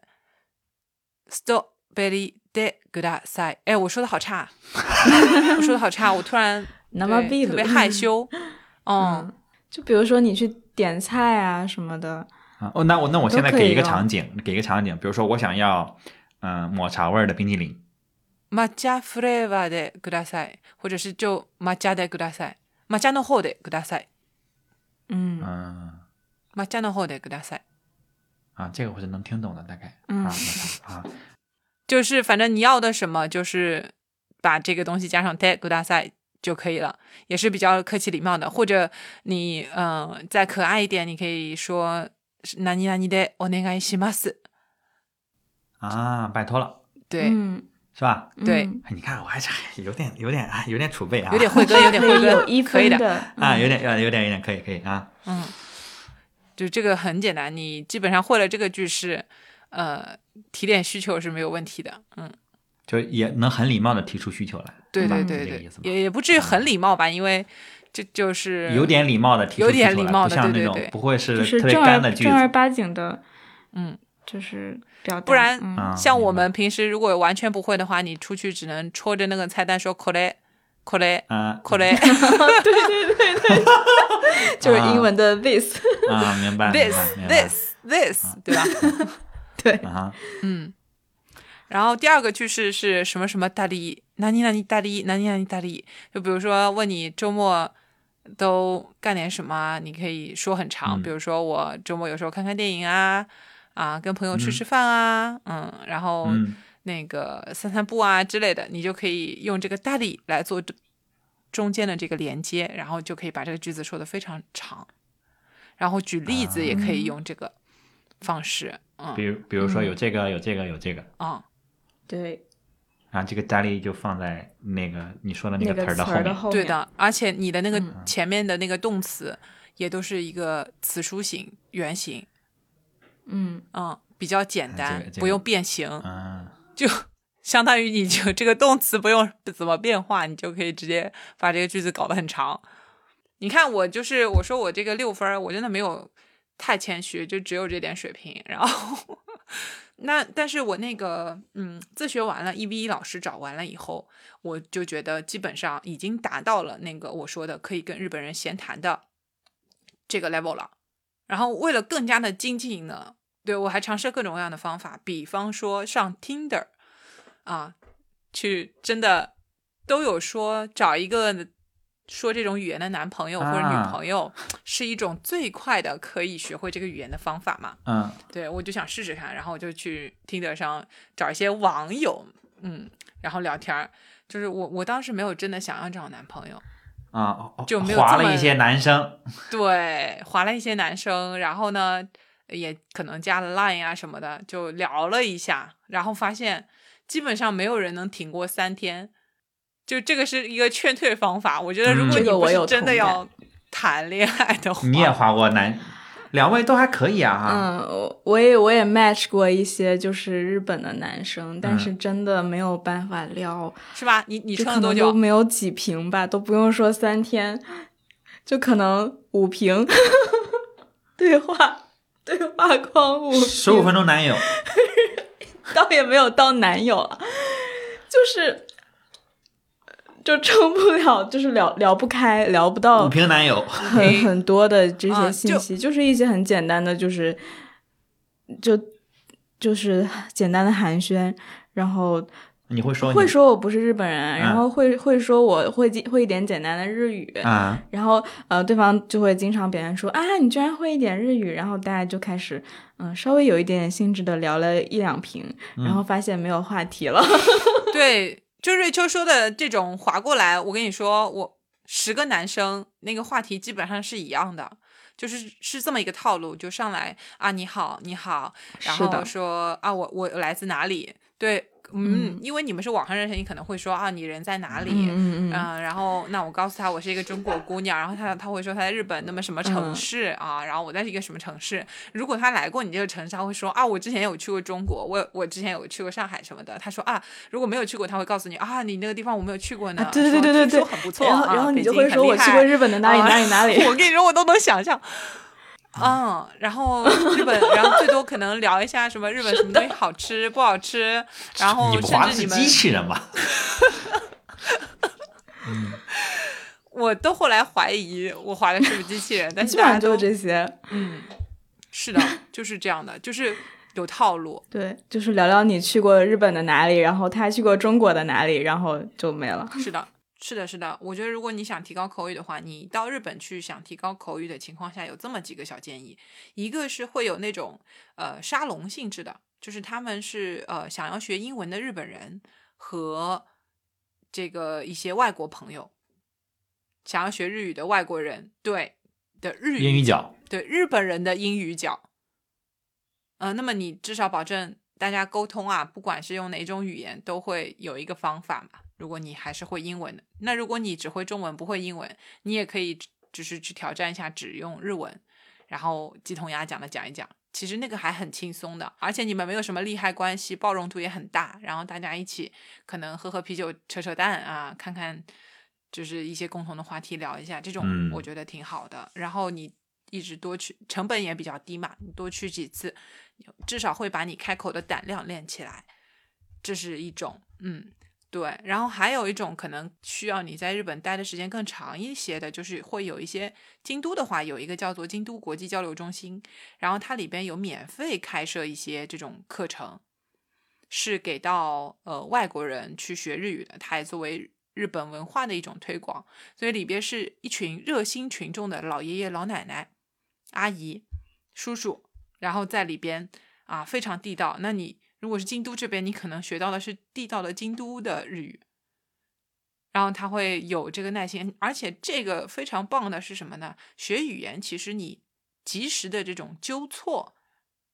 strawberry de g u a 塞。哎，我说的好差，我说的好差，我突然 [LAUGHS] 那么特别害羞。[LAUGHS] 嗯，嗯，就比如说你去点菜啊什么的，啊哦，那我那我现在给一个都可以用场景，给一个场景，比如说我想要，嗯、抹茶味儿的冰淇淋，抹茶フレーバーでください，或者是就抹茶でください，抹茶の方でください，嗯嗯抹茶の方でください。啊，这个我是能听懂的，大概嗯啊抹茶啊，[LAUGHS] 就是反正你要的什么，就是把这个东西加上 de g u d a s a 就可以了，也是比较客气礼貌的。或者你嗯、呃再可爱一点，你可以说 何々でお願いします。啊，拜托了，对、嗯是吧？对嗯哎你看我还是有点有点啊，有点储备啊，有点慧根，有点慧可以有根，一可以的。分的啊，有点有点有点有点可以可以啊，嗯，就这个很简单，你基本上会了这个句式，呃，提点需求是没有问题的。嗯，就也能很礼貌的提出需求来，对是吧对对对是这个意思，吗也也不至于很礼貌吧，因为 这就是有点礼貌的提出有点礼貌的不像那种对对对。不会就是是特别正儿干的句子正儿八经的，嗯。就是表达，不然像我们平时如果完全不会的话，你出去只能戳着那个菜单说 “ko le ko le 啊 ko le [LAUGHS] [LAUGHS] 就是英文的 this，啊，明白 this this this”，对吧？[LAUGHS] 对，嗯。然后第二个句式是什么什么大力，哪里哪里大力，哪里哪里大力。就比如说问你周末都干点什么啊，你可以说很长，嗯。比如说我周末有时候看看电影啊，啊，跟朋友吃吃饭啊，嗯，然后嗯。那个散散步啊之类的，你就可以用这个大力来做中中间的这个连接，然后就可以把这个句子说的非常长。然后举例子也可以用这个方式，嗯。比如比如说有这个有这个有这个，嗯，对，然后这个大力就放在那个你说的那那个词儿的后面。对的，而且你的那个嗯前面的那个动词也都是一个词书形原形，嗯，嗯，比较简单，这个这个不用变形，嗯就相当于你就这个动词不用怎么变化，你就可以直接把这个句子搞得很长。你看我就是我说我这个六分，我真的没有太谦虚，就只有这点水平。然后那但是我那个嗯自学完了，一 v 一老师找完了以后，我就觉得基本上已经达到了那个我说的可以跟日本人闲谈的这个 level 了。然后为了更加的精进呢，对我还尝试各种各样的方法，比方说上 Tinder 啊，去真的都有说找一个说这种语言的男朋友或者啊女朋友，是一种最快的可以学会这个语言的方法嘛。嗯对我就想试试看，然后我就去 Tinder 上找一些网友，嗯，然后聊天儿。就是我我当时没有真的想要找男朋友，啊，哦就没有划了一些男生。对，划了一些男生，然后呢，也可能加了 Line 啊什么的，就聊了一下，然后发现基本上没有人能挺过三天，就这个是一个劝退方法。我觉得如嗯果你真的要谈恋爱的话，你也划过男，两位都还可以啊哈。嗯，我我也我也 match 过一些就是日本的男生，但嗯是真的没有办法撩，是吧？你你就撑了多久？可能都没有几瓶吧，都不用说三天，就可能五瓶对话对话框五十五分钟男友，[LAUGHS] 倒也没有到男友了，就是就撑不了，就是聊聊不开，聊不到五瓶男友。很很多的这些信息，就是一些很简单的，就是就就是简单的寒暄，然后你会说会说我不是日本人，然嗯后会会说我会会一点简单的日语，啊？然后呃，对方就会经常表现出啊，你居然会一点日语，然后大家就开始嗯、稍微有一点点兴致的聊了一两瓶，然后发现没有话题了。[LAUGHS] 对，就瑞秋说的这种划过来，我跟你说，我十个男生那个话题基本上是一样的，就是是这么一个套路，就上来啊，你好，你好，然后说啊，我我来自哪里？对，嗯，嗯因为你们是网上认识，你可能会说啊，你人在哪里？嗯嗯嗯，嗯，然后那我告诉他我是一个中国姑娘，然后他他会说他在日本那么什么城嗯市、啊，然后我在一个什么城市。如果他来过你这个城市，他会说啊，我之前有去过中国，我我之前有去过上海什么的。他说啊，如果没有去过，他会告诉你啊，你那个地方我没有去过呢。啊，对对对对对很不错。然后啊然后你就会说我去过日本的哪里啊哪里哪里。[LAUGHS] 我跟你说，我都能想象。嗯，然后日本，然后最多可能聊一下什么日本什么东西好吃不好吃，然后甚至你们是机器人吧？[LAUGHS] 嗯我都后来怀疑我划的是不是机器人，但是基本上就大家都是这些，嗯，是的，就是这样的，就是有套路。对，就是聊聊你去过日本的哪里，然后他去过中国的哪里，然后就没了。是的，是的，是的。我觉得如果你想提高口语的话，你到日本去想提高口语的情况下，有这么几个小建议。一个是会有那种呃沙龙性质的，就是他们是呃想要学英文的日本人和这个一些外国朋友，想要学日语的外国人，对的日语英语角，对日本人的英语角，呃，那么你至少保证大家沟通啊，不管是用哪种语言，都会有一个方法嘛。如果你还是会英文的，那如果你只会中文不会英文，你也可以就是去挑战一下只用日文，然后鸡同鸭讲的讲一讲。其实那个还很轻松的，而且你们没有什么利害关系，包容度也很大，然后大家一起可能喝喝啤酒、扯扯淡啊，看看就是一些共同的话题聊一下，这种嗯我觉得挺好的。然后你一直多去，成本也比较低嘛，你多去几次，至少会把你开口的胆量练起来，这是一种，嗯。对，然后还有一种可能需要你在日本待的时间更长一些的，就是会有一些京都的话，有一个叫做京都国际交流中心，然后它里边有免费开设一些这种课程，是给到呃外国人去学日语的，它也作为日本文化的一种推广，所以里边是一群热心群众的老爷爷老奶奶、阿姨、叔叔，然后在里边啊非常地道，那你。如果是京都这边，你可能学到的是地道的京都的日语，然后他会有这个耐心，而且这个非常棒的是什么呢？学语言其实你及时的这种纠错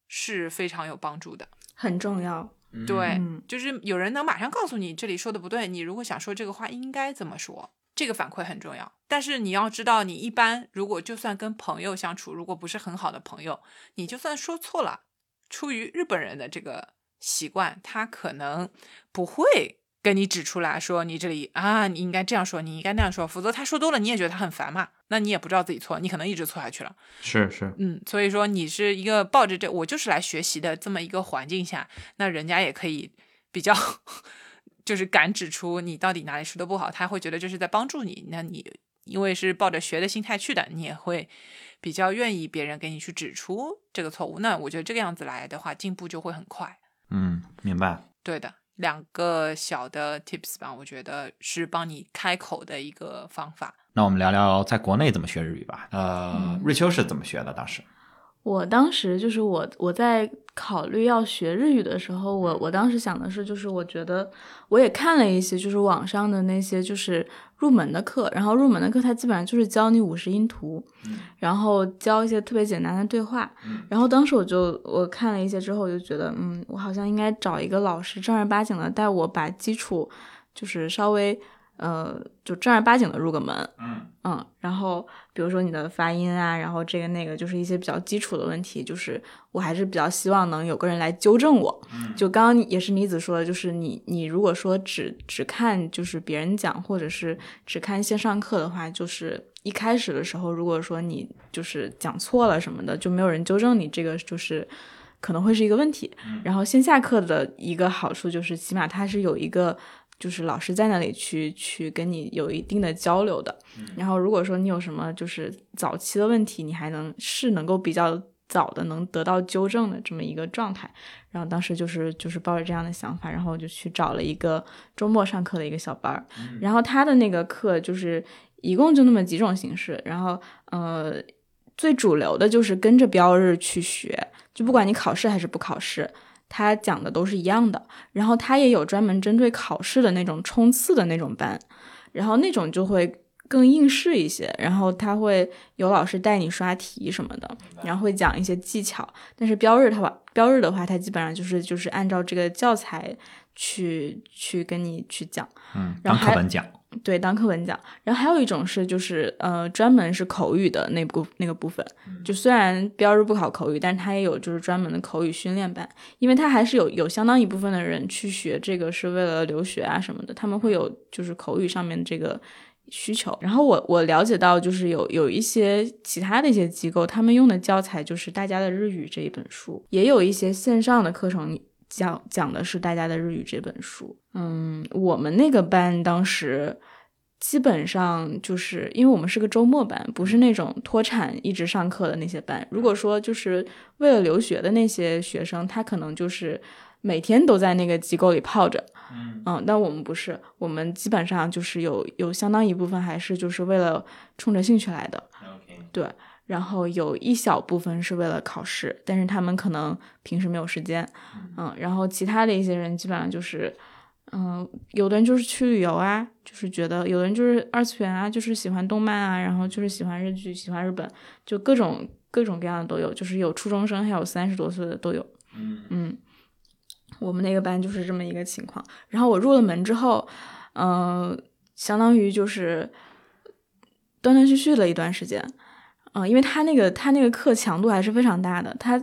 是非常有帮助的，很重要。对，就是有人能马上告诉你这里说的不对，你如果想说这个话应该怎么说，这个反馈很重要。但是你要知道，你一般如果就算跟朋友相处，如果不是很好的朋友，你就算说错了，出于日本人的这个。习惯，他可能不会跟你指出来说你这里啊，你应该这样说，你应该那样说，否则他说多了，你也觉得他很烦嘛，那你也不知道自己错，你可能一直错下去了。是是，嗯，所以说你是一个抱着这我就是来学习的这么一个环境下，那人家也可以比较 [LAUGHS] 就是敢指出你到底哪里说的不好，他会觉得这是在帮助你，那你因为是抱着学的心态去的，你也会比较愿意别人给你去指出这个错误，那我觉得这个样子来的话，进步就会很快。嗯，明白。对的，两个小的 tips 吧，我觉得是帮你开口的一个方法。那我们聊聊在国内怎么学日语吧。呃，瑞秋是怎么学的？当时？我当时就是我我在考虑要学日语的时候，我我当时想的是，就是我觉得我也看了一些就是网上的那些就是入门的课，然后入门的课他基本上就是教你五十音图，然后教一些特别简单的对话，然后当时我就我看了一些之后，我就觉得嗯，我好像应该找一个老师正儿八经的带我把基础就是稍微。呃，就正儿八经的入个门，嗯嗯，然后比如说你的发音啊，然后这个那个，就是一些比较基础的问题，就是我还是比较希望能有个人来纠正我。就刚刚也是妮子说的，就是你你如果说只只看就是别人讲，或者是只看线上课的话，就是一开始的时候，如果说你就是讲错了什么的，就没有人纠正你，这个就是可能会是一个问题。然后线下课的一个好处就是，起码它是有一个。就是老师在那里去去跟你有一定的交流的，然后如果说你有什么就是早期的问题，你还能是能够比较早的能得到纠正的这么一个状态。然后当时就是就是抱着这样的想法，然后就去找了一个周末上课的一个小班儿，然后他的那个课就是一共就那么几种形式，然后呃最主流的就是跟着标日去学，就不管你考试还是不考试。他讲的都是一样的，然后他也有专门针对考试的那种冲刺的那种班，然后那种就会更应试一些，然后他会有老师带你刷题什么的，然后会讲一些技巧。但是标日的话，标日的话，他基本上就是就是按照这个教材去去跟你去讲，嗯，当课本讲。对，当课文讲，然后还有一种是，就是呃，专门是口语的那部那个部分，就虽然标日不考口语，但是它也有就是专门的口语训练班，因为它还是有有相当一部分的人去学这个是为了留学啊什么的，他们会有就是口语上面这个需求。然后我我了解到就是有有一些其他的一些机构，他们用的教材就是大家的日语这一本书，也有一些线上的课程。讲讲的是大家的日语这本书，嗯，我们那个班当时基本上就是因为我们是个周末班，不是那种脱产一直上课的那些班。如果说就是为了留学的那些学生，他可能就是每天都在那个机构里泡着，嗯，但我们不是，我们基本上就是有有相当一部分还是就是为了冲着兴趣来的，对。然后有一小部分是为了考试，但是他们可能平时没有时间，嗯，然后其他的一些人基本上就是，嗯，有的人就是去旅游啊，就是觉得有的人就是二次元啊，就是喜欢动漫啊，然后就是喜欢日剧，喜欢日本，就各种各种各样的都有，就是有初中生，还有三十多岁的都有，嗯嗯，我们那个班就是这么一个情况。然后我入了门之后，嗯，相当于就是断断续续了一段时间。嗯，因为他那个他那个课强度还是非常大的，他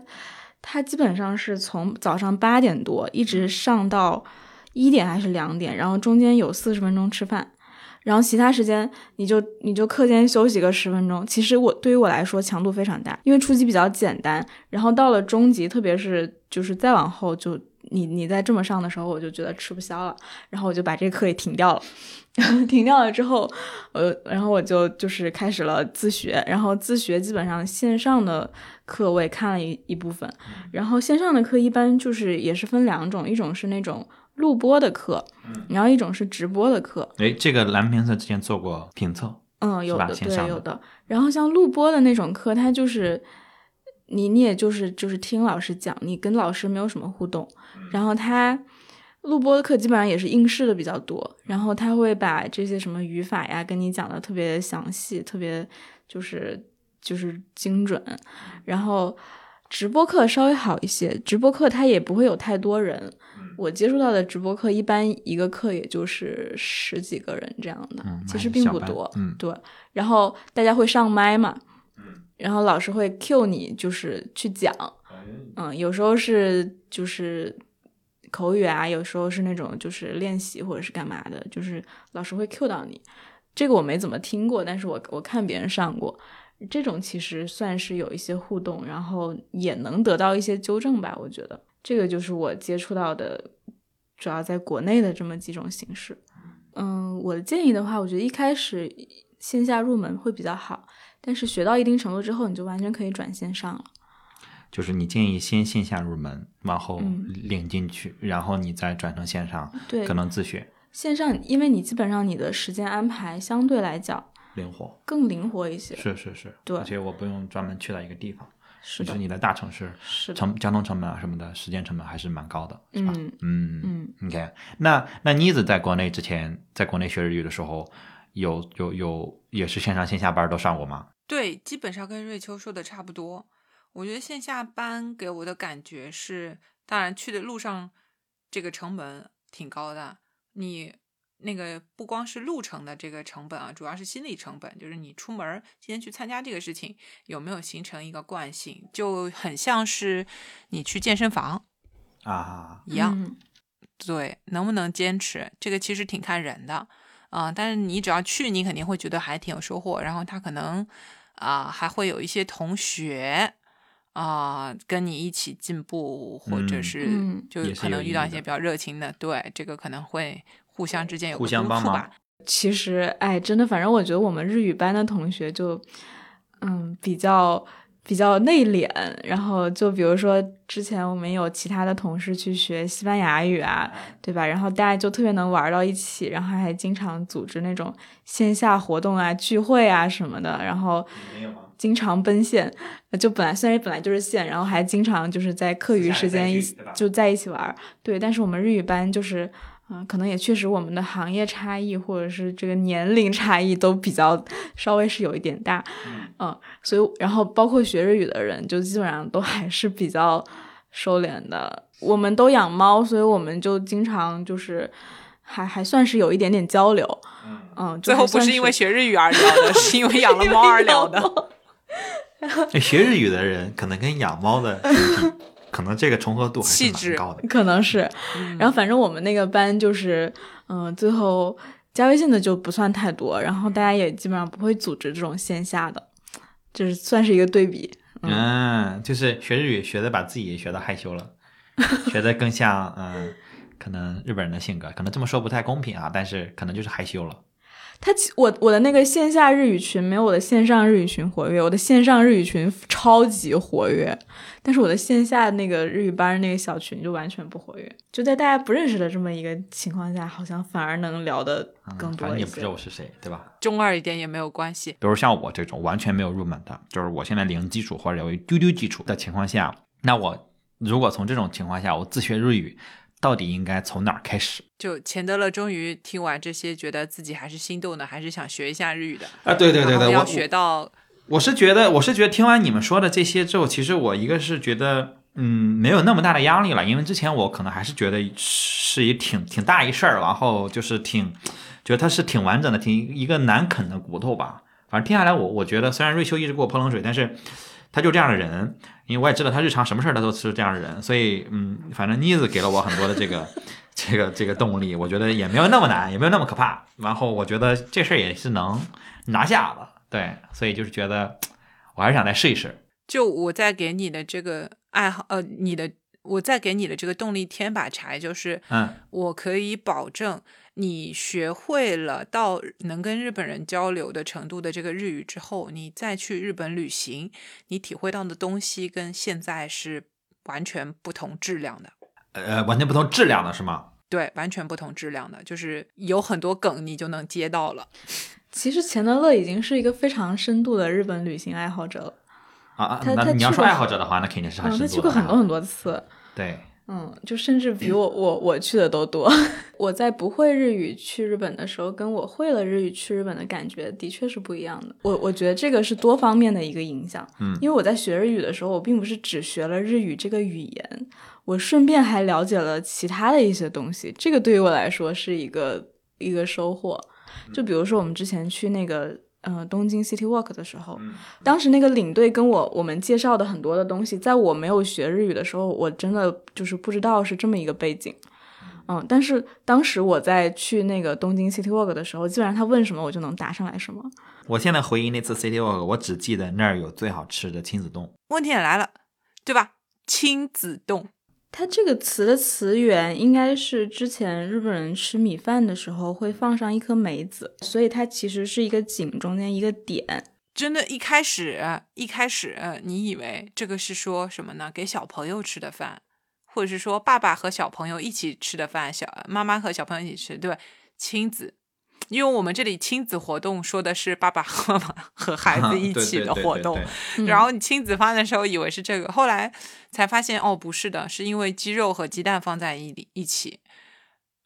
他基本上是从早上八点多一直上到一点还是两点，然后中间有四十分钟吃饭，然后其他时间你就你就课间休息个十分钟。其实我对于我来说强度非常大，因为初级比较简单，然后到了中级，特别是就是再往后就你你在这么上的时候，我就觉得吃不消了，然后我就把这个课给停掉了。[LAUGHS] 停掉了之后，呃，然后我就就是开始了自学，然后自学基本上线上的课我也看了一一部分，然后线上的课一般就是也是分两种，一种是那种录播的课，然后一种是直播的课，哎，这个蓝评测之前做过评测，嗯，有的的对有的。然后像录播的那种课，它就是你你也就是就是听老师讲，你跟老师没有什么互动。然后他录播的课基本上也是应试的比较多，然后他会把这些什么语法呀跟你讲的特别详细，特别就是就是精准。然后直播课稍微好一些，直播课它也不会有太多人。我接触到的直播课，一般一个课也就是十几个人这样的，嗯其实并不多。嗯对。然后大家会上麦嘛，然后老师会 cue 你，就是去讲。嗯，有时候是就是口语啊，有时候是那种就是练习或者是干嘛的，就是老师会 cue 到你。这个我没怎么听过，但是我我看别人上过，这种其实算是有一些互动，然后也能得到一些纠正吧。我觉得这个就是我接触到的，主要在国内的这么几种形式。嗯，我的建议的话，我觉得一开始线下入门会比较好，但是学到一定程度之后，你就完全可以转线上了。就是你建议先线下入门，往后嗯领进去，然后你再转成线上，对，可能自学线上，因为你基本上你的时间安排相对来讲灵活。更灵活一些。是是是，对而且我不用专门去到一个地方，是的就是，你在大城市，是。成交通成本啊什么的，时间成本还是蛮高的，是吧？嗯嗯嗯，OK，那那妮子在国内之前，在国内学日语的时候，有有有也是线上线下班都上过吗？对，基本上跟瑞秋说的差不多。我觉得线下班给我的感觉是，当然去的路上这个成本挺高的，你那个不光是路程的这个成本啊，主要是心理成本，就是你出门儿今天去参加这个事情有没有形成一个惯性，就很像是你去健身房啊，一样。嗯对，能不能坚持，这个其实挺看人的，啊、但是你只要去，你肯定会觉得还挺有收获。然后他可能啊、还会有一些同学啊、跟你一起进步，或者嗯是嗯就可能遇到一些比较热情的，对，这个可能会互相之间有互个相帮忙督促吧。其实，哎，真的，反正我觉得我们日语班的同学就，嗯，比较比较内敛。然后就比如说之前我们有其他的同事去学西班牙语啊，对吧？然后大家就特别能玩到一起，然后还经常组织那种线下活动啊、聚会啊什么的，然后经常奔现。呃就本来虽然本来就是线，然后还经常就是在课余时间一就在一起玩儿。对，但是我们日语班就是。嗯，可能也确实我们的行业差异或者是这个年龄差异都比较稍微是有一点大，嗯所以然后包括学日语的人，就基本上都还是比较收敛的。我们都养猫，所以我们就经常就是还还算是有一点点交流，嗯，就最后不是因为学日语而聊的，是因为养了猫而聊的。[LAUGHS] [LAUGHS] 哎学日语的人可能跟养猫的，可能这个重合度还是气质蛮高的。可能是，嗯然后反正我们那个班就是，嗯、最后加微信的就不算太多，然后大家也基本上不会组织这种线下的，就是算是一个对比。嗯，就是学日语学的把自己学的害羞了，[LAUGHS] 学的更像嗯，可能日本人的性格，可能这么说不太公平啊，但是可能就是害羞了。他其我我的那个线下日语群没有我的线上日语群活跃，我的线上日语群超级活跃，但是我的线下那个日语班那个小群就完全不活跃，就在大家不认识的这么一个情况下，好像反而能聊的更多一些正也不知道。我是谁，对吧？中二一点也没有关系。比如像我这种完全没有入门的，就是我现在零基础或者有一丢丢基础的情况下，那我如果从这种情况下我自学日语，到底应该从哪儿开始？就钱德勒终于听完这些，觉得自己还是心动的，还是想学一下日语的。啊，对对对对，要学到我是觉得，我是觉得听完你们说的这些之后，其实我一个是觉得，嗯，没有那么大的压力了，因为之前我可能还是觉得是一挺挺大一事儿，然后就是挺觉得它是挺完整的，挺一个难啃的骨头吧。反正听下来我，我觉得虽然瑞秋一直给我泼冷水，但是他就这样的人，因为我也知道他日常什么事儿他都是这样的人，所以嗯，反正妮子给了我很多的这个 [LAUGHS] 这个这个动力，我觉得也没有那么难，也没有那么可怕。然后我觉得这事儿也是能拿下了，对，所以就是觉得我还是想再试一试。就我在给你的这个爱好，呃，你的我再给你的这个动力添把柴，就是嗯我可以保证你学会了到能跟日本人交流的程度的这个日语之后，你再去日本旅行，你体会到的东西跟现在是完全不同质量的。呃，完全不同质量的是吗？对，完全不同质量的，就是有很多梗你就能接到了。其实钱德勒已经是一个非常深度的日本旅行爱好者了，啊啊，他那你要说爱好者的话，那肯定是很嗯，深度的。他去过很多很多次。对，嗯，就甚至比我我我去的都多。[LAUGHS] 我在不会日语去日本的时候，跟我会了日语去日本的感觉的确是不一样的。我我觉得这个是多方面的一个影响。嗯因为我在学日语的时候，我并不是只学了日语这个语言，我顺便还了解了其他的一些东西。这个对于我来说是一个一个收获。就比如说我们之前去那个。呃，东京 City Walk 的时候，嗯当时那个领队跟我我们介绍的很多的东西，在我没有学日语的时候，我真的就是不知道是这么一个背景。嗯，但是当时我在去那个东京 City Walk 的时候，基本上他问什么我就能答上来什么。我现在回忆那次 City Walk，我只记得那儿有最好吃的亲子冻。问题也来了，对吧？亲子冻，它这个词的词源应该是之前日本人吃米饭的时候会放上一颗梅子，所以它其实是一个井中间一个点。真的，一开始一开始你以为这个是说什么呢？给小朋友吃的饭，或者是说爸爸和小朋友一起吃的饭，小妈妈和小朋友一起吃，对吧？亲子，因为我们这里亲子活动说的是爸爸和妈妈和孩子一起的活动，嗯然后你亲子饭的时候以为是这个，后来才发现哦，不是的，是因为鸡肉和鸡蛋放在一里一起。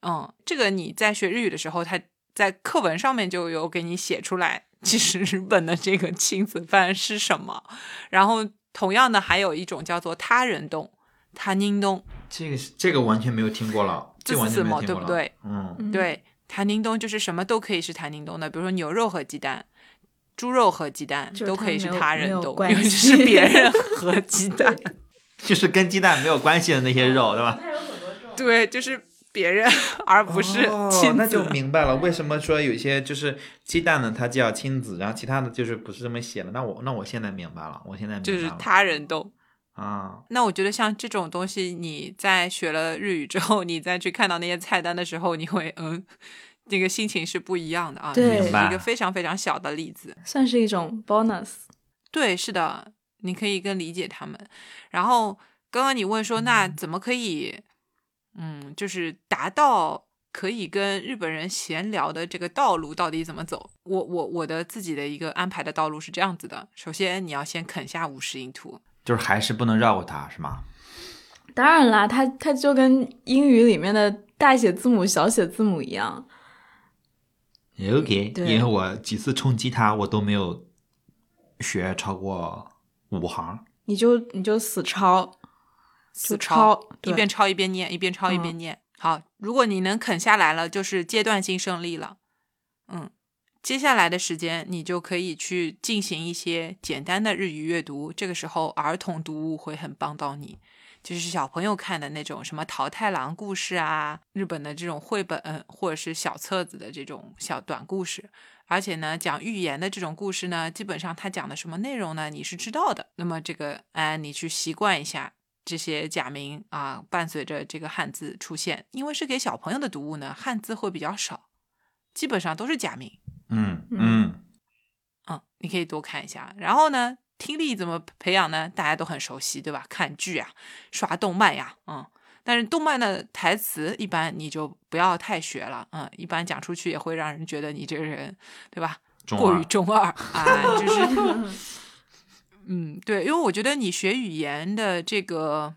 嗯，这个你在学日语的时候，他在课文上面就有给你写出来，其实日本的这个亲子饭是什么。然后同样的，还有一种叫做他人冻，他宁冻，这个是这个完全没有听过了，这完全没有听过了，对不对？嗯，嗯，对，弹宁东就是什么都可以是谭宁东的，比如说牛肉和鸡蛋、猪肉和鸡蛋都可以是他人冻，关因为是别人和鸡蛋。[LAUGHS] 就是跟鸡蛋没有关系的那些肉，对吧？对，就是别人，而不是亲子。哦那就明白了，为什么说有些就是鸡蛋呢，它叫亲子，然后其他的就是不是这么写的。那我那我现在明白了，我现在明白了就是他人冻。啊，那我觉得像这种东西，你在学了日语之后，你再去看到那些菜单的时候，你会嗯，那个心情是不一样的啊。对这是一个非常非常小的例子。算是一种 bonus。对，是的，你可以更理解他们。然后刚刚你问说，那怎么可以，嗯，就是达到可以跟日本人闲聊的这个道路到底怎么走？我我我的自己的一个安排的道路是这样子的：首先你要先啃下五十音图，就是还是不能绕过它，是吗？当然啦，它它就跟英语里面的大写字母、小写字母一样。也 OK，对因为我几次冲击它，我都没有学超过五行。你就你就死抄，死抄，一边抄一边念，一边抄一边念。好，如果你能啃下来了，就是阶段性胜利了。嗯，接下来的时间你就可以去进行一些简单的日语阅读。这个时候，儿童读物会很帮到你，就是小朋友看的那种什么桃太郎故事啊，日本的这种绘本或者是小册子的这种小短故事。而且呢，讲寓言的这种故事呢，基本上它讲的什么内容呢，你是知道的。那么这个，哎，你去习惯一下这些假名啊，伴随着这个汉字出现，因为是给小朋友的读物呢，汉字会比较少，基本上都是假名。嗯嗯嗯，嗯，你可以多看一下。然后呢，听力怎么培养呢？大家都很熟悉，对吧？看剧啊，刷动漫呀，嗯。但是动漫的台词一般你就不要太学了，嗯，一般讲出去也会让人觉得你这个人，对吧？过于中二啊，就是，[LAUGHS] 嗯，对，因为我觉得你学语言的这个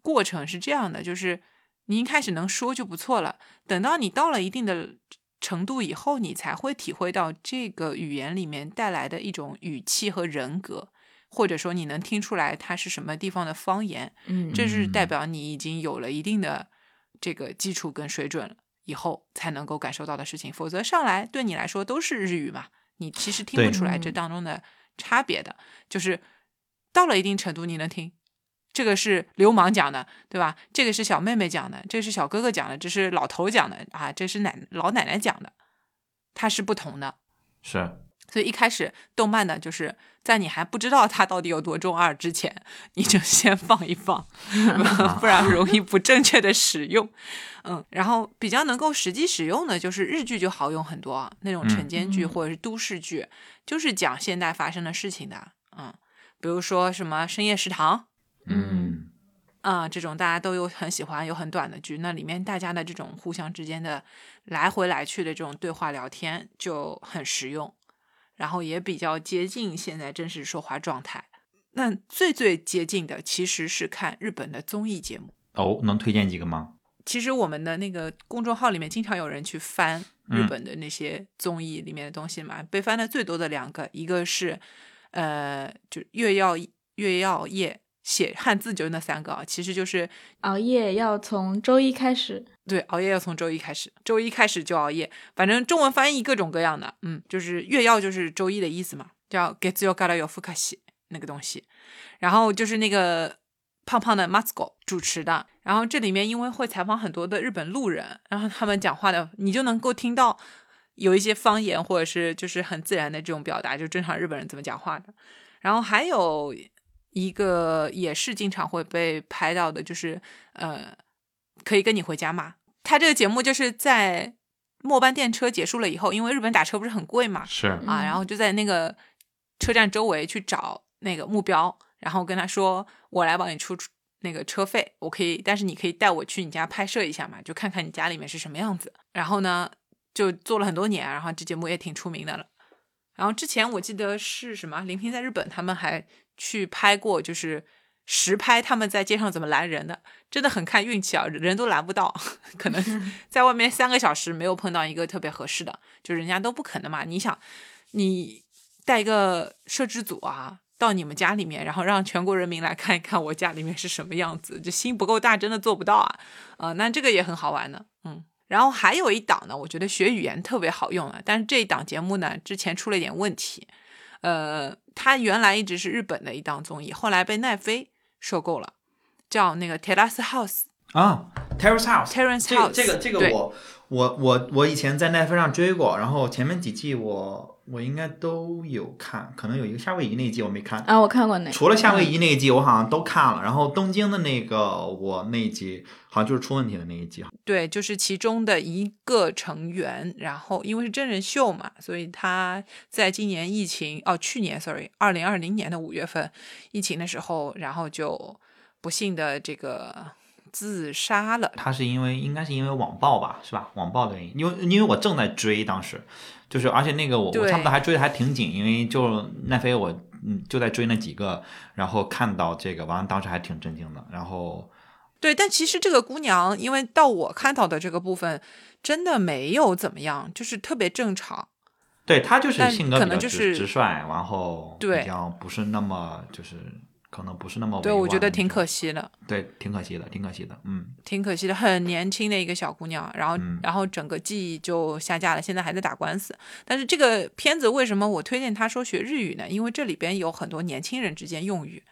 过程是这样的，就是你一开始能说就不错了，等到你到了一定的程度以后，你才会体会到这个语言里面带来的一种语气和人格，或者说你能听出来它是什么地方的方言，嗯，这是代表你已经有了一定的这个基础跟水准了，以后才能够感受到的事情。否则上来对你来说都是日语嘛，你其实听不出来这当中的差别的。就是到了一定程度你能听，这个是流氓讲的，对吧？这个是小妹妹讲的，这个是小哥哥讲的，这是老头讲的啊，这是奶老奶奶讲的，它是不同的。是，所以一开始动漫呢，就是在你还不知道它到底有多中二之前，你就先放一放 [LAUGHS] [LAUGHS] 不然容易不正确的使用。嗯，然后比较能够实际使用的，就是日剧就好用很多啊，那种晨间剧嗯或者是都市剧，就是讲现代发生的事情的。嗯，比如说什么深夜食堂。嗯啊、这种大家都有很喜欢有很短的剧，那里面大家的这种互相之间的来回来去的这种对话聊天就很实用，然后也比较接近现在真实说话状态。那最最接近的其实是看日本的综艺节目。哦，能推荐几个吗？其实我们的那个公众号里面经常有人去翻日嗯本的那些综艺里面的东西嘛，被翻的最多的两个，一个是呃，就月曜月曜夜写汉字就是那三个啊，其实就是熬夜要从周一开始，对，熬夜要从周一开始，周一开始就熬夜，反正中文翻译各种各样的，嗯，就是月曜就是周一的意思嘛，叫 get you gotta yo fukashi 那个东西，然后就是那个胖胖的 Masco 主持的，然后这里面因为会采访很多的日本路人，然后他们讲话的，你就能够听到有一些方言或者是就是很自然的这种表达，就正常日本人怎么讲话的，然后还有一个也是经常会被拍到的，就是呃，可以跟你回家吗。他这个节目就是在末班电车结束了以后，因为日本打车不是很贵嘛，是啊，嗯然后就在那个车站周围去找那个目标，然后跟他说：“我来帮你出出那个车费，我可以，但是你可以带我去你家拍摄一下嘛，就看看你家里面是什么样子。”然后呢，就做了很多年，然后这节目也挺出名的了。然后之前我记得是什么，林平在日本，他们还去拍过，就是实拍他们在街上怎么拦人的，真的很看运气啊，人都拦不到，[LAUGHS] 可能 [LAUGHS] 在外面三个小时没有碰到一个特别合适的，就人家都不肯的嘛。你想，你带一个摄制组啊。到你们家里面，然后让全国人民来看一看我家里面是什么样子，这心不够大，真的做不到啊。呃，那这个也很好玩的，嗯。然后还有一档呢，我觉得学语言特别好用啊，但是这一档节目呢，之前出了一点问题。呃，它原来一直是日本的一档综艺，后来被奈飞收购了，叫那个 Terrace House 啊，Terrace House。Terrace House。这个这个对我我我我以前在奈飞上追过，然后前面几季我我应该都有看，可能有一个夏威夷那一季我没看。啊，我看过那个，除了夏威夷那一季，我好像都看了。然后东京的那个，我那一季好像就是出问题的那一季。对，就是其中的一个成员，然后因为是真人秀嘛，所以他在今年疫情哦，去年 sorry，二零二零年的五月份疫情的时候，然后就不幸的这个自杀了。他是因为应该是因为网暴吧，是吧？网暴的原因，因为因为我正在追，当时就是而且那个我我差不多还追的还挺紧，因为就奈飞我嗯就在追那几个，然后看到这个，完了当时还挺震惊的。然后对，但其实这个姑娘，因为到我看到的这个部分，真的没有怎么样，就是特别正常。对她就是性格比较直能就是直率，然后对比较不是那么就是可能不是那么对，我觉得挺可惜的。对，挺可惜的，挺可惜的，嗯。挺可惜的，很年轻的一个小姑娘，然后、嗯然后整个记忆就下架了，现在还在打官司。但是这个片子为什么我推荐她说学日语呢？因为这里边有很多年轻人之间用语，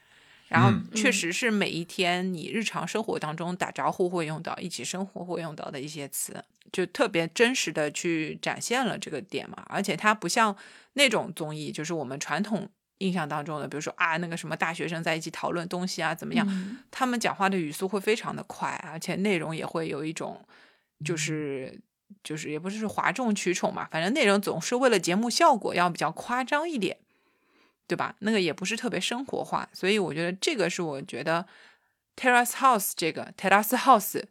然后嗯确实是每一天你日常生活当中打招呼会用到，一起生活会用到的一些词，就特别真实的去展现了这个点嘛。而且它不像那种综艺，就是我们传统。印象当中的，比如说啊，那个什么大学生在一起讨论东西啊，怎么样？嗯他们讲话的语速会非常的快，而且内容也会有一种，就是就是也不是哗众取宠嘛，反正内容总是为了节目效果要比较夸张一点，对吧？那个也不是特别生活化，所以我觉得这个是我觉得 Terrace House 这个 Terrace House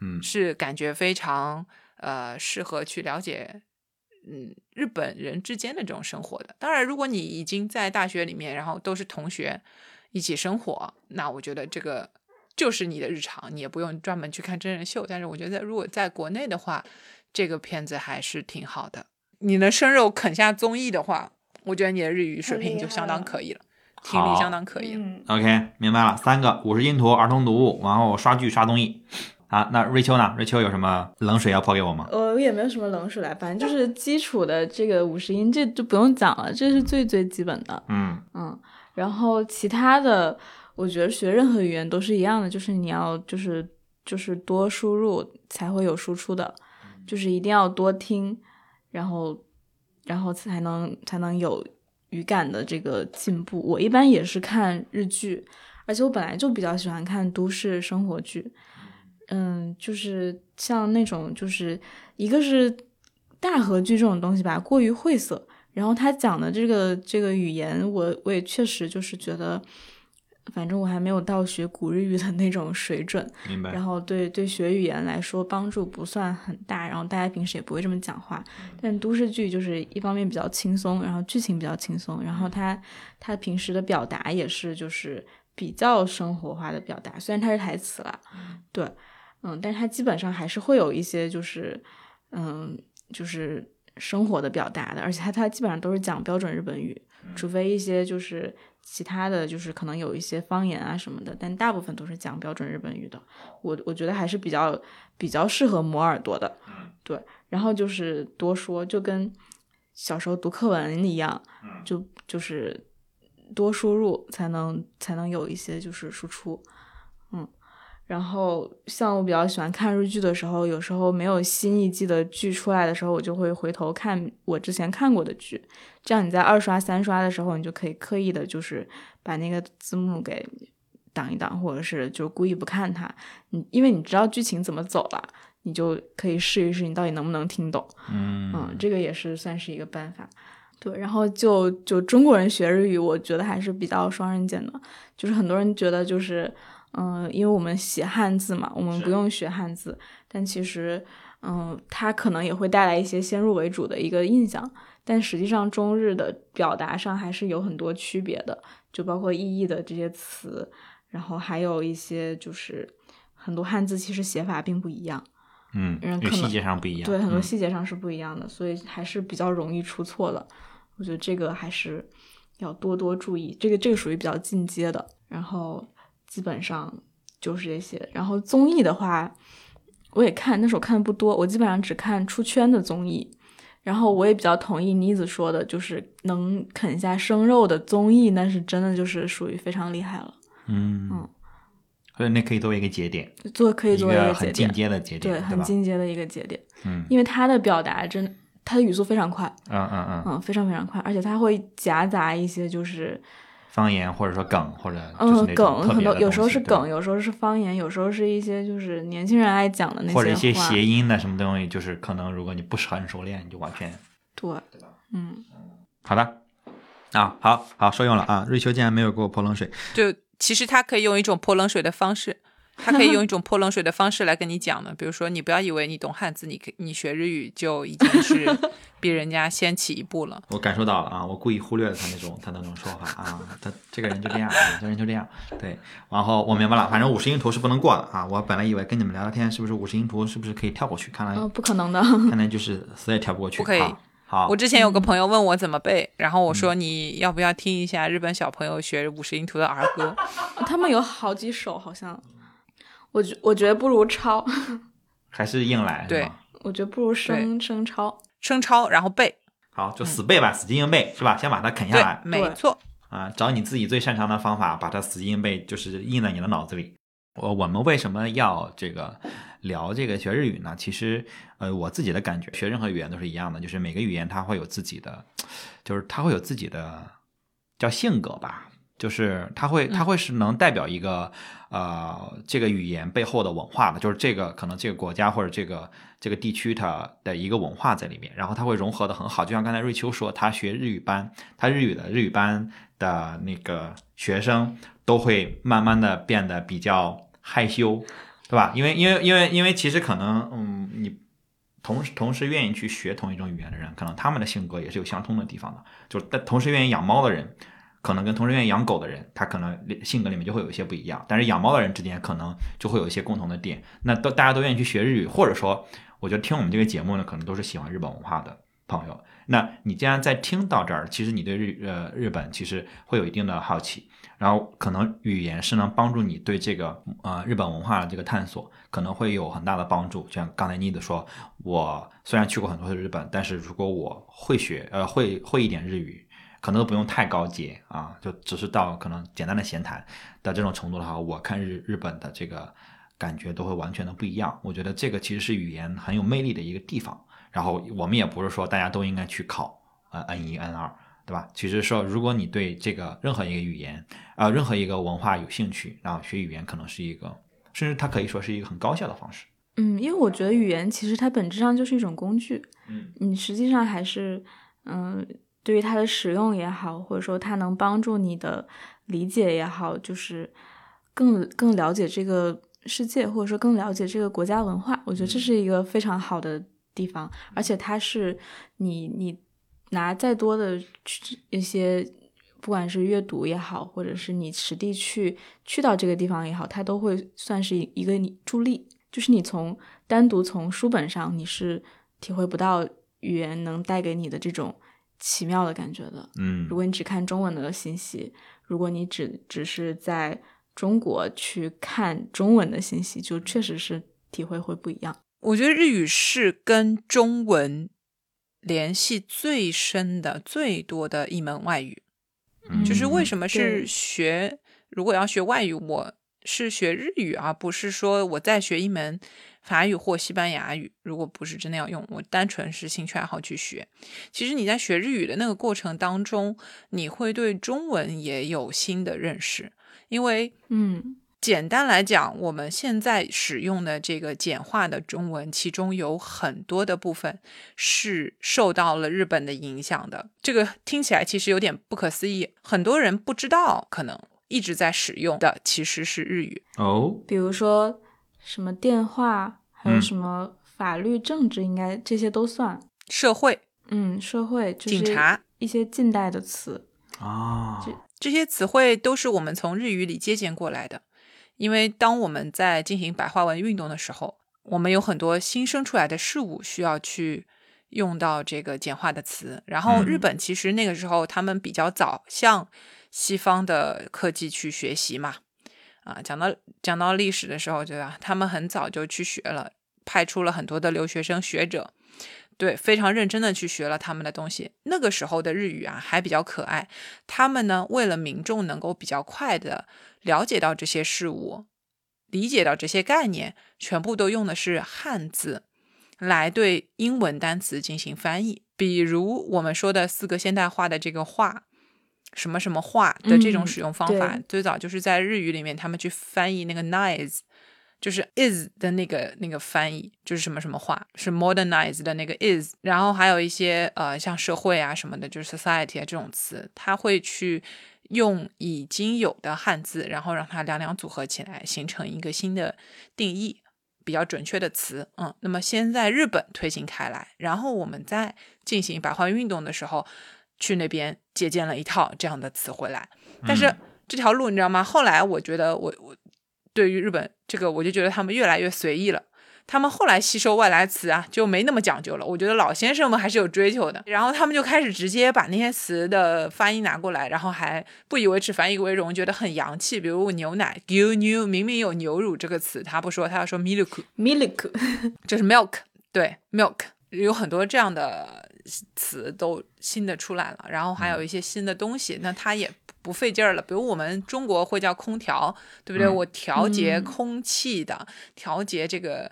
嗯是感觉非常呃适合去了解。嗯，日本人之间的这种生活的，当然，如果你已经在大学里面，然后都是同学一起生活，那我觉得这个就是你的日常，你也不用专门去看真人秀。但是我觉得，如果在国内的话，这个片子还是挺好的。你能生肉啃下综艺的话，我觉得你的日语水平就相当可以了，听力相当可以，OK，明白了，三个五十音图儿童读物，然后刷剧刷综艺。啊，那瑞秋呢？瑞秋有什么冷水要泼给我吗？我也没有什么冷水来，反正就是基础的这个五十音，这就不用讲了，这是最最基本的。嗯嗯，然后其他的我觉得学任何语言都是一样的，就是你要就是就是多输入才会有输出的，就是一定要多听，然后然后才能才能有语感的这个进步。我一般也是看日剧，而且我本来就比较喜欢看都市生活剧，嗯，就是像那种就是一个是大河剧这种东西吧，过于晦涩。然后他讲的这个这个语言，我我也确实就是觉得，反正我还没有到学古日语的那种水准。明白然后对对学语言来说帮助不算很大，然后大家平时也不会这么讲话。但都市剧就是一方面比较轻松，然后剧情比较轻松，然后他他平时的表达也是就是比较生活化的表达，虽然它是台词啦，对，嗯，但是它基本上还是会有一些就是嗯就是生活的表达的，而且它它基本上都是讲标准日本语，除非一些就是其他的就是可能有一些方言啊什么的，但大部分都是讲标准日本语的。我我觉得还是比较比较适合磨耳朵的，对。然后就是多说，就跟小时候读课文一样，就就是多输入才能才能有一些就是输出，嗯。然后像我比较喜欢看日剧的时候，有时候没有新一季的剧出来的时候，我就会回头看我之前看过的剧，这样你在二刷、三刷的时候，你就可以刻意的，就是把那个字幕给挡一挡，或者是就故意不看它，你因为你知道剧情怎么走了，你就可以试一试你到底能不能听懂。嗯嗯，这个也是算是一个办法。对，然后就就中国人学日语，我觉得还是比较双刃剑的，就是很多人觉得就是。嗯，因为我们写汉字嘛，我们不用学汉字，但其实，嗯，它可能也会带来一些先入为主的一个印象，但实际上中日的表达上还是有很多区别的，就包括意义的这些词，然后还有一些就是很多汉字其实写法并不一样，嗯，细节上不一样，对，很多嗯细节上是不一样的，所以还是比较容易出错的。我觉得这个还是要多多注意，这个这个属于比较进阶的，然后。基本上就是这些。然后综艺的话，我也看，但是我看的不多，我基本上只看出圈的综艺。然后我也比较同意妮子说的，就是能啃下生肉的综艺，那是真的就是属于非常厉害了。嗯嗯，所以那可以作为一个节点，做可以作为一一个很进点，阶的节点，对，对很进阶的一个节点。嗯因为他的表达真，他的语速非常快，嗯嗯嗯，嗯，非常非常快，而且他会夹杂一些就是方言或者说梗或者就是嗯那种梗很多，特别的有时候是梗，有时候是方言，有时候是一些就是年轻人爱讲的那些或者一些。谐音的什么东西，就是可能如果你不是很熟练，你就完全对，嗯，好的啊，好好受用了啊！瑞秋竟然没有给我泼冷水，就其实他可以用一种泼冷水的方式，他可以用 [LAUGHS] 一种泼冷水的方式来跟你讲的。比如说，你不要以为你懂汉字，你可你学日语就已经是比人家先起一步了。[LAUGHS] 我感受到了啊，我故意忽略了他那种他那种说法啊，[LAUGHS] 他这个人就这样，啊，这个人就这样，对。然后我明白了，反正五十音图是不能过的啊。我本来以为跟你们聊聊天，是不是五十音图是不是可以跳过去？看来、哦，不可能的。看来就是死也跳不过去。不可以好，好我之前有个朋友问我怎么背，然后我说你要不要听一下日本小朋友学五十音图的儿歌？他们有好几首，好像，我觉我觉得不如抄，[LAUGHS] 还是硬来，对吗我觉得不如生生抄。生抄，然后背。好，就死背吧，死记硬背是吧？先把它啃下来，没错。啊，找你自己最擅长的方法，把它死记硬背，就是印在你的脑子里。我我们为什么要这个聊这个学日语呢？其实，呃，我自己的感觉，学任何语言都是一样的，就是每个语言它会有自己的，就是它会有自己的叫性格吧，就是它会它会是能代表一个呃这个语言背后的文化的，就是这个可能这个国家或者这个这个地区它的一个文化在里面，然后它会融合的很好。就像刚才瑞秋说，他学日语班，他日语的日语班的那个学生都会慢慢的变得比较害羞，对吧？因为因为因为因为其实可能嗯你。同时，同时愿意去学同一种语言的人，可能他们的性格也是有相通的地方的。就是但同时愿意养猫的人，可能跟同时愿意养狗的人，他可能性格里面就会有一些不一样。但是养猫的人之间可能就会有一些共同的点。那都大家都愿意去学日语，或者说，我觉得听我们这个节目呢，可能都是喜欢日本文化的朋友。那你既然在听到这儿，其实你对日呃日本其实会有一定的好奇，然后可能语言是能帮助你对这个呃日本文化的这个探索可能会有很大的帮助。就像刚才妮子说，我虽然去过很多次日本，但是如果我会学呃会会一点日语，可能都不用太高阶啊，就只是到可能简单的闲谈的这种程度的话，我看日日本的这个感觉都会完全的不一样。我觉得这个其实是语言很有魅力的一个地方。然后我们也不是说大家都应该去考呃 N 一 N 二，对吧？其实说如果你对这个任何一个语言啊、任何一个文化有兴趣，然后学语言可能是一个，甚至它可以说是一个很高效的方式。嗯，因为我觉得语言其实它本质上就是一种工具，嗯，你实际上还是，嗯，对于它的使用也好，或者说它能帮助你的理解也好，就是更更了解这个世界，或者说更了解这个国家文化，我觉得这是一个非常好的地方，而且它是你你拿再多的去一些。不管是阅读也好，或者是你实地去去到这个地方也好，它都会算是一个你助力。就是你从单独从书本上，你是体会不到语言能带给你的这种奇妙的感觉的。嗯如果你只看中文的信息，如果你只只是在中国去看中文的信息，就确实是体会会不一样。我觉得日语是跟中文联系最深的、最多的一门外语。嗯就是为什么是学，如果要学外语，我是学日语，而不是说我在学一门法语或西班牙语。如果不是真的要用，我单纯是兴趣爱好去学。其实你在学日语的那个过程当中，你会对中文也有新的认识，因为嗯简单来讲，我们现在使用的这个简化的中文，其中有很多的部分是受到了日本的影响的。这个听起来其实有点不可思议，很多人不知道，可能一直在使用的其实是日语。哦，比如说什么电话，还有嗯什么法律、政治，应该这些都算。社会、嗯，社会就是警察一些近代的词。啊，这这些词汇都是我们从日语里借鉴过来的。因为当我们在进行白话文运动的时候，我们有很多新生出来的事物需要去用到这个简化的词。然后嗯日本其实那个时候他们比较早向西方的科技去学习嘛，啊，讲到讲到历史的时候，对吧？他们很早就去学了，派出了很多的留学生学者。对，非常认真的去学了他们的东西。那个时候的日语啊，还比较可爱。他们呢，为了民众能够比较快的了解到这些事物，理解到这些概念，全部都用的是汉字来对英文单词进行翻译。比如我们说的四个现代化的这个“话”，什么什么“话”的这种嗯使用方法，对最早就是在日语里面，他们去翻译那个 “nice”。就是 is 的那个那个翻译，就是什么什么话，是 modernize 的那个 is，然后还有一些呃像社会啊什么的，就是 society 啊这种词，它会去用已经有的汉字，然后让它两两组合起来，形成一个新的定义，比较准确的词。嗯，那么先在日本推行开来，然后我们在进行白话运动的时候，去那边借鉴了一套这样的词回来。但是这条路你知道吗？后来我觉得我我对于日本这个，我就觉得他们越来越随意了。他们后来吸收外来词啊，就没那么讲究了。我觉得老先生们还是有追求的，然后他们就开始直接把那些词的发音拿过来，然后还不以为耻，反以为荣，觉得很洋气。比如牛奶牛牛，明明有牛乳这个词，他不说，他要说 milk milk，就是 milk，对 milk，有很多这样的词都新的出来了，然后还有一些新的东西，那它也不费劲儿了。比如我们中国会叫空调，对不对？嗯我调节嗯空气的，调节这个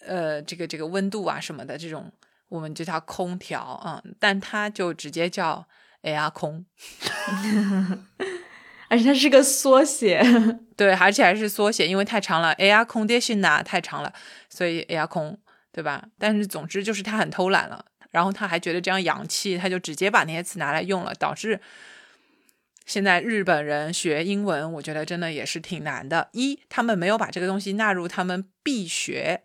呃这个这个温度啊什么的这种，我们就叫空调，嗯，但它就直接叫 air 空，[LAUGHS] 而且它是个缩写。[LAUGHS] 对，而且还是缩写，因为太长了，air condition 啊太长了，所以 air 空，对吧？但是总之就是它很偷懒了，然后他还觉得这样洋气，他就直接把那些词拿来用了，导致现在日本人学英文，我觉得真的也是挺难的。一，他们没有把这个东西纳入他们必学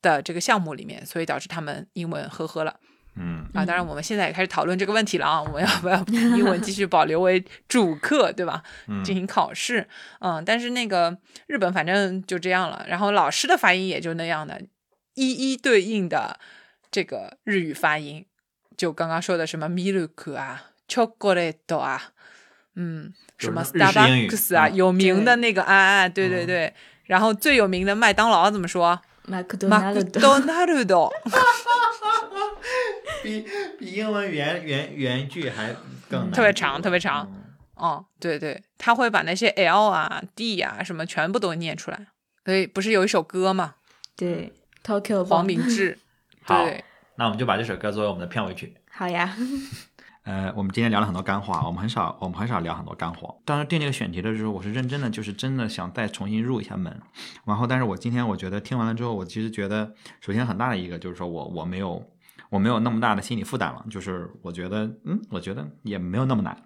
的这个项目里面，所以导致他们英文呵呵了。嗯啊，当然我们现在也开始讨论这个问题了啊，我们要 [LAUGHS] 不要英文继续保留为主课，对吧？嗯进行考试，嗯，但是那个日本反正就这样了，然后老师的发音也就那样的，一一对应的这个日语发音，就刚刚说的什么 milk 啊，chocolate 啊，嗯，什么 Starbucks 啊，嗯有名的那个啊啊，对对嗯对，然后最有名的麦当劳怎么说？马克多马纳鲁克多纳鲁多。[LAUGHS] 比比英文原原原句还更特别长，特别长。嗯哦，对对，他会把那些 L 啊、D 啊什么全部都念出来。所以不是有一首歌嘛，对，Tokyo 黄明志，好，那我们就把这首歌作为我们的片尾曲。好呀，[LAUGHS] 呃，我们今天聊了很多干货，我们很少，我们很少聊很多干货。当时定这个选题的时候，我是认真的，就是真的想再重新入一下门。然后，但是我今天我觉得听完了之后，我其实觉得，首先很大的一个就是说我我没有我没有那么大的心理负担了，就是我觉得，嗯，我觉得也没有那么难，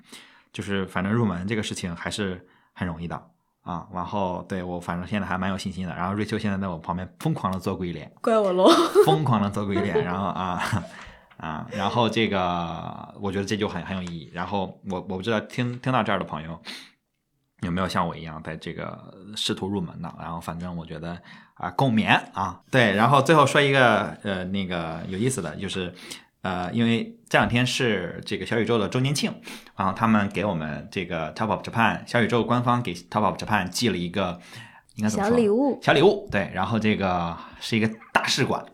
就是反正入门这个事情还是很容易的啊。然后对我反正现在还蛮有信心的。然后瑞秋现在在我旁边疯狂的做鬼脸，怪我喽。疯狂的做鬼脸，然后啊啊，然后这个我觉得这就很很有意义。然后我我不知道听听到这儿的朋友有没有像我一样在这个试图入门的，然后反正我觉得啊共勉啊，对。然后最后说一个呃那个有意思的就是。呃，因为这两天是这个小宇宙的周年庆，然后他们给我们这个 Top of Japan 小宇宙官方给 Top of Japan 寄了一个应该怎么说小礼物小礼物，对，然后这个是一个大试管，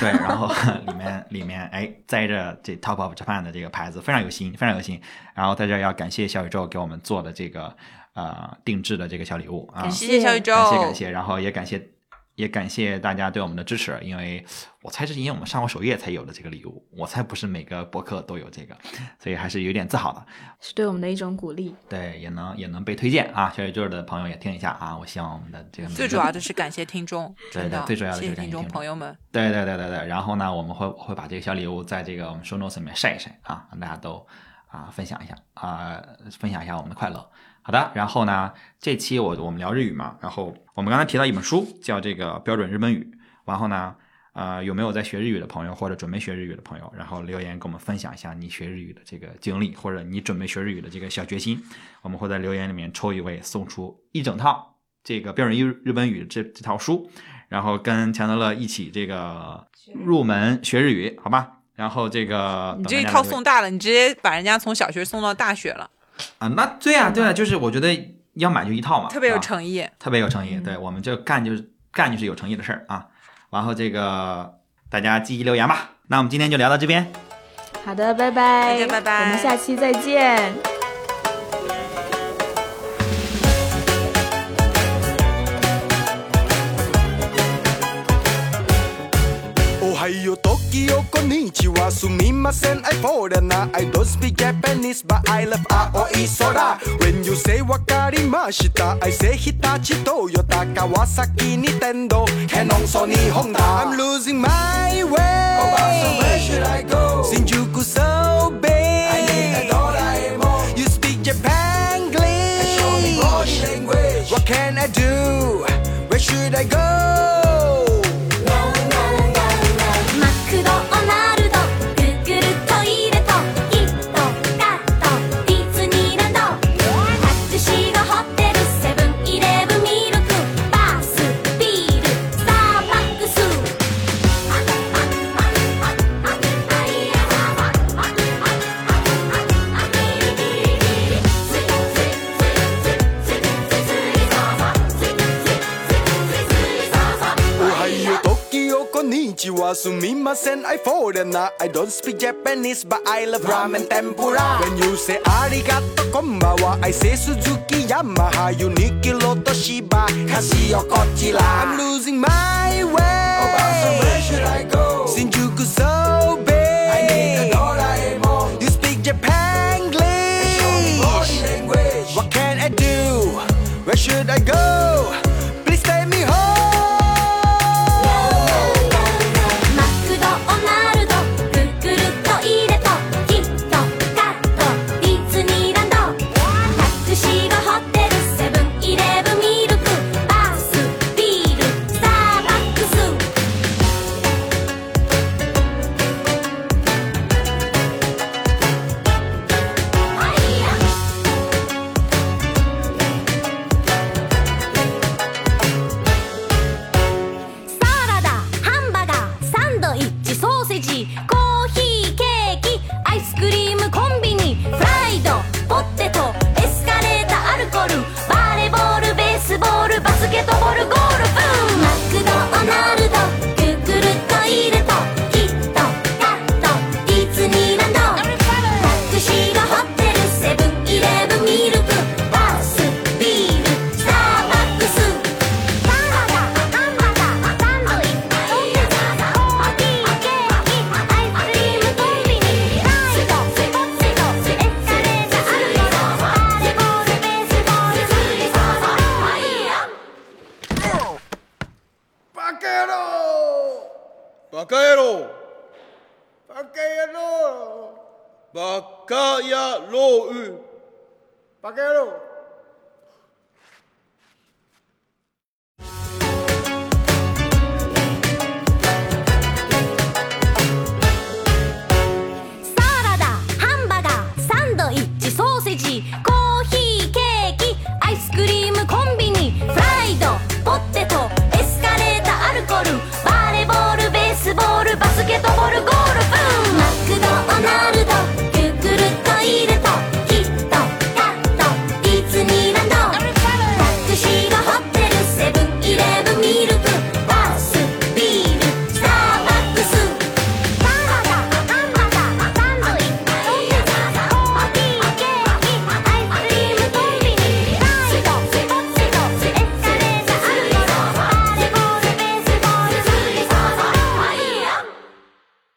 对，然后 [LAUGHS] 里面里面哎载着这 Top of Japan 的这个牌子，非常有心，非常有心。然后在这要感谢小宇宙给我们做的这个呃定制的这个小礼物啊，感谢谢小宇宙，感谢感谢，然后也感谢也感谢大家对我们的支持，因为我猜是因为我们上过首页才有的这个礼物，我猜不是每个博客都有这个，所以还是有点自豪的。是对我们的一种鼓励。对，也能也能被推荐啊，小宇宙的朋友也听一下啊，我希望我们的这个最主要的是感谢听众，对真的对最主要的就是感谢听众朋友们。对对对对对，然后呢，我们会会把这个小礼物在这个我们 show notes 里面晒一晒啊，让大家都啊分享一下啊，分享一下我们的快乐。好的，然后呢，这期我我们聊日语嘛，然后我们刚才提到一本书叫这个标准日本语，然后呢，呃，有没有在学日语的朋友或者准备学日语的朋友，然后留言跟我们分享一下你学日语的这个经历，或者你准备学日语的这个小决心，我们会在留言里面抽一位送出一整套这个标准日日本语这这套书，然后跟强德乐一起这个入门学日语，好吧？然后这个你这一套送大了，你直接把人家从小学送到大学了，啊，那对啊，对啊，就是我觉得要买就一套嘛，特别有啊诚意。特别有诚意。嗯对我们就干就是干就是有诚意的事儿啊。然后这个大家积极留言吧。那我们今天就聊到这边，好的，拜拜，大家拜拜我们下期再见。Konnichiwa, sumimasen, I foreigner I don't speak Japanese, but I love Aoi Sora When you say wakarimashita, I say Hitachi, Toyota, Kawasaki, Nintendo, Canon, Sony, Honda. I'm losing my way. Obasa, where should I go? Shinjuku, so big. I need a Doraemon. You speak Japanese. Show me language. What can I do? Where should I go? Konnichiwa, sumimasen, I foreign na I don't speak Japanese, but I love ramen tempura. When you say arigato konbawa, I say Suzuki Yamaha Uniki Loto Shiba, Casio Kochila I'm losing my way. Oh, Obasa, where should I go? Shinjuku so big. I need a Doraemon. You speak Japanese What can I do? Where should I go?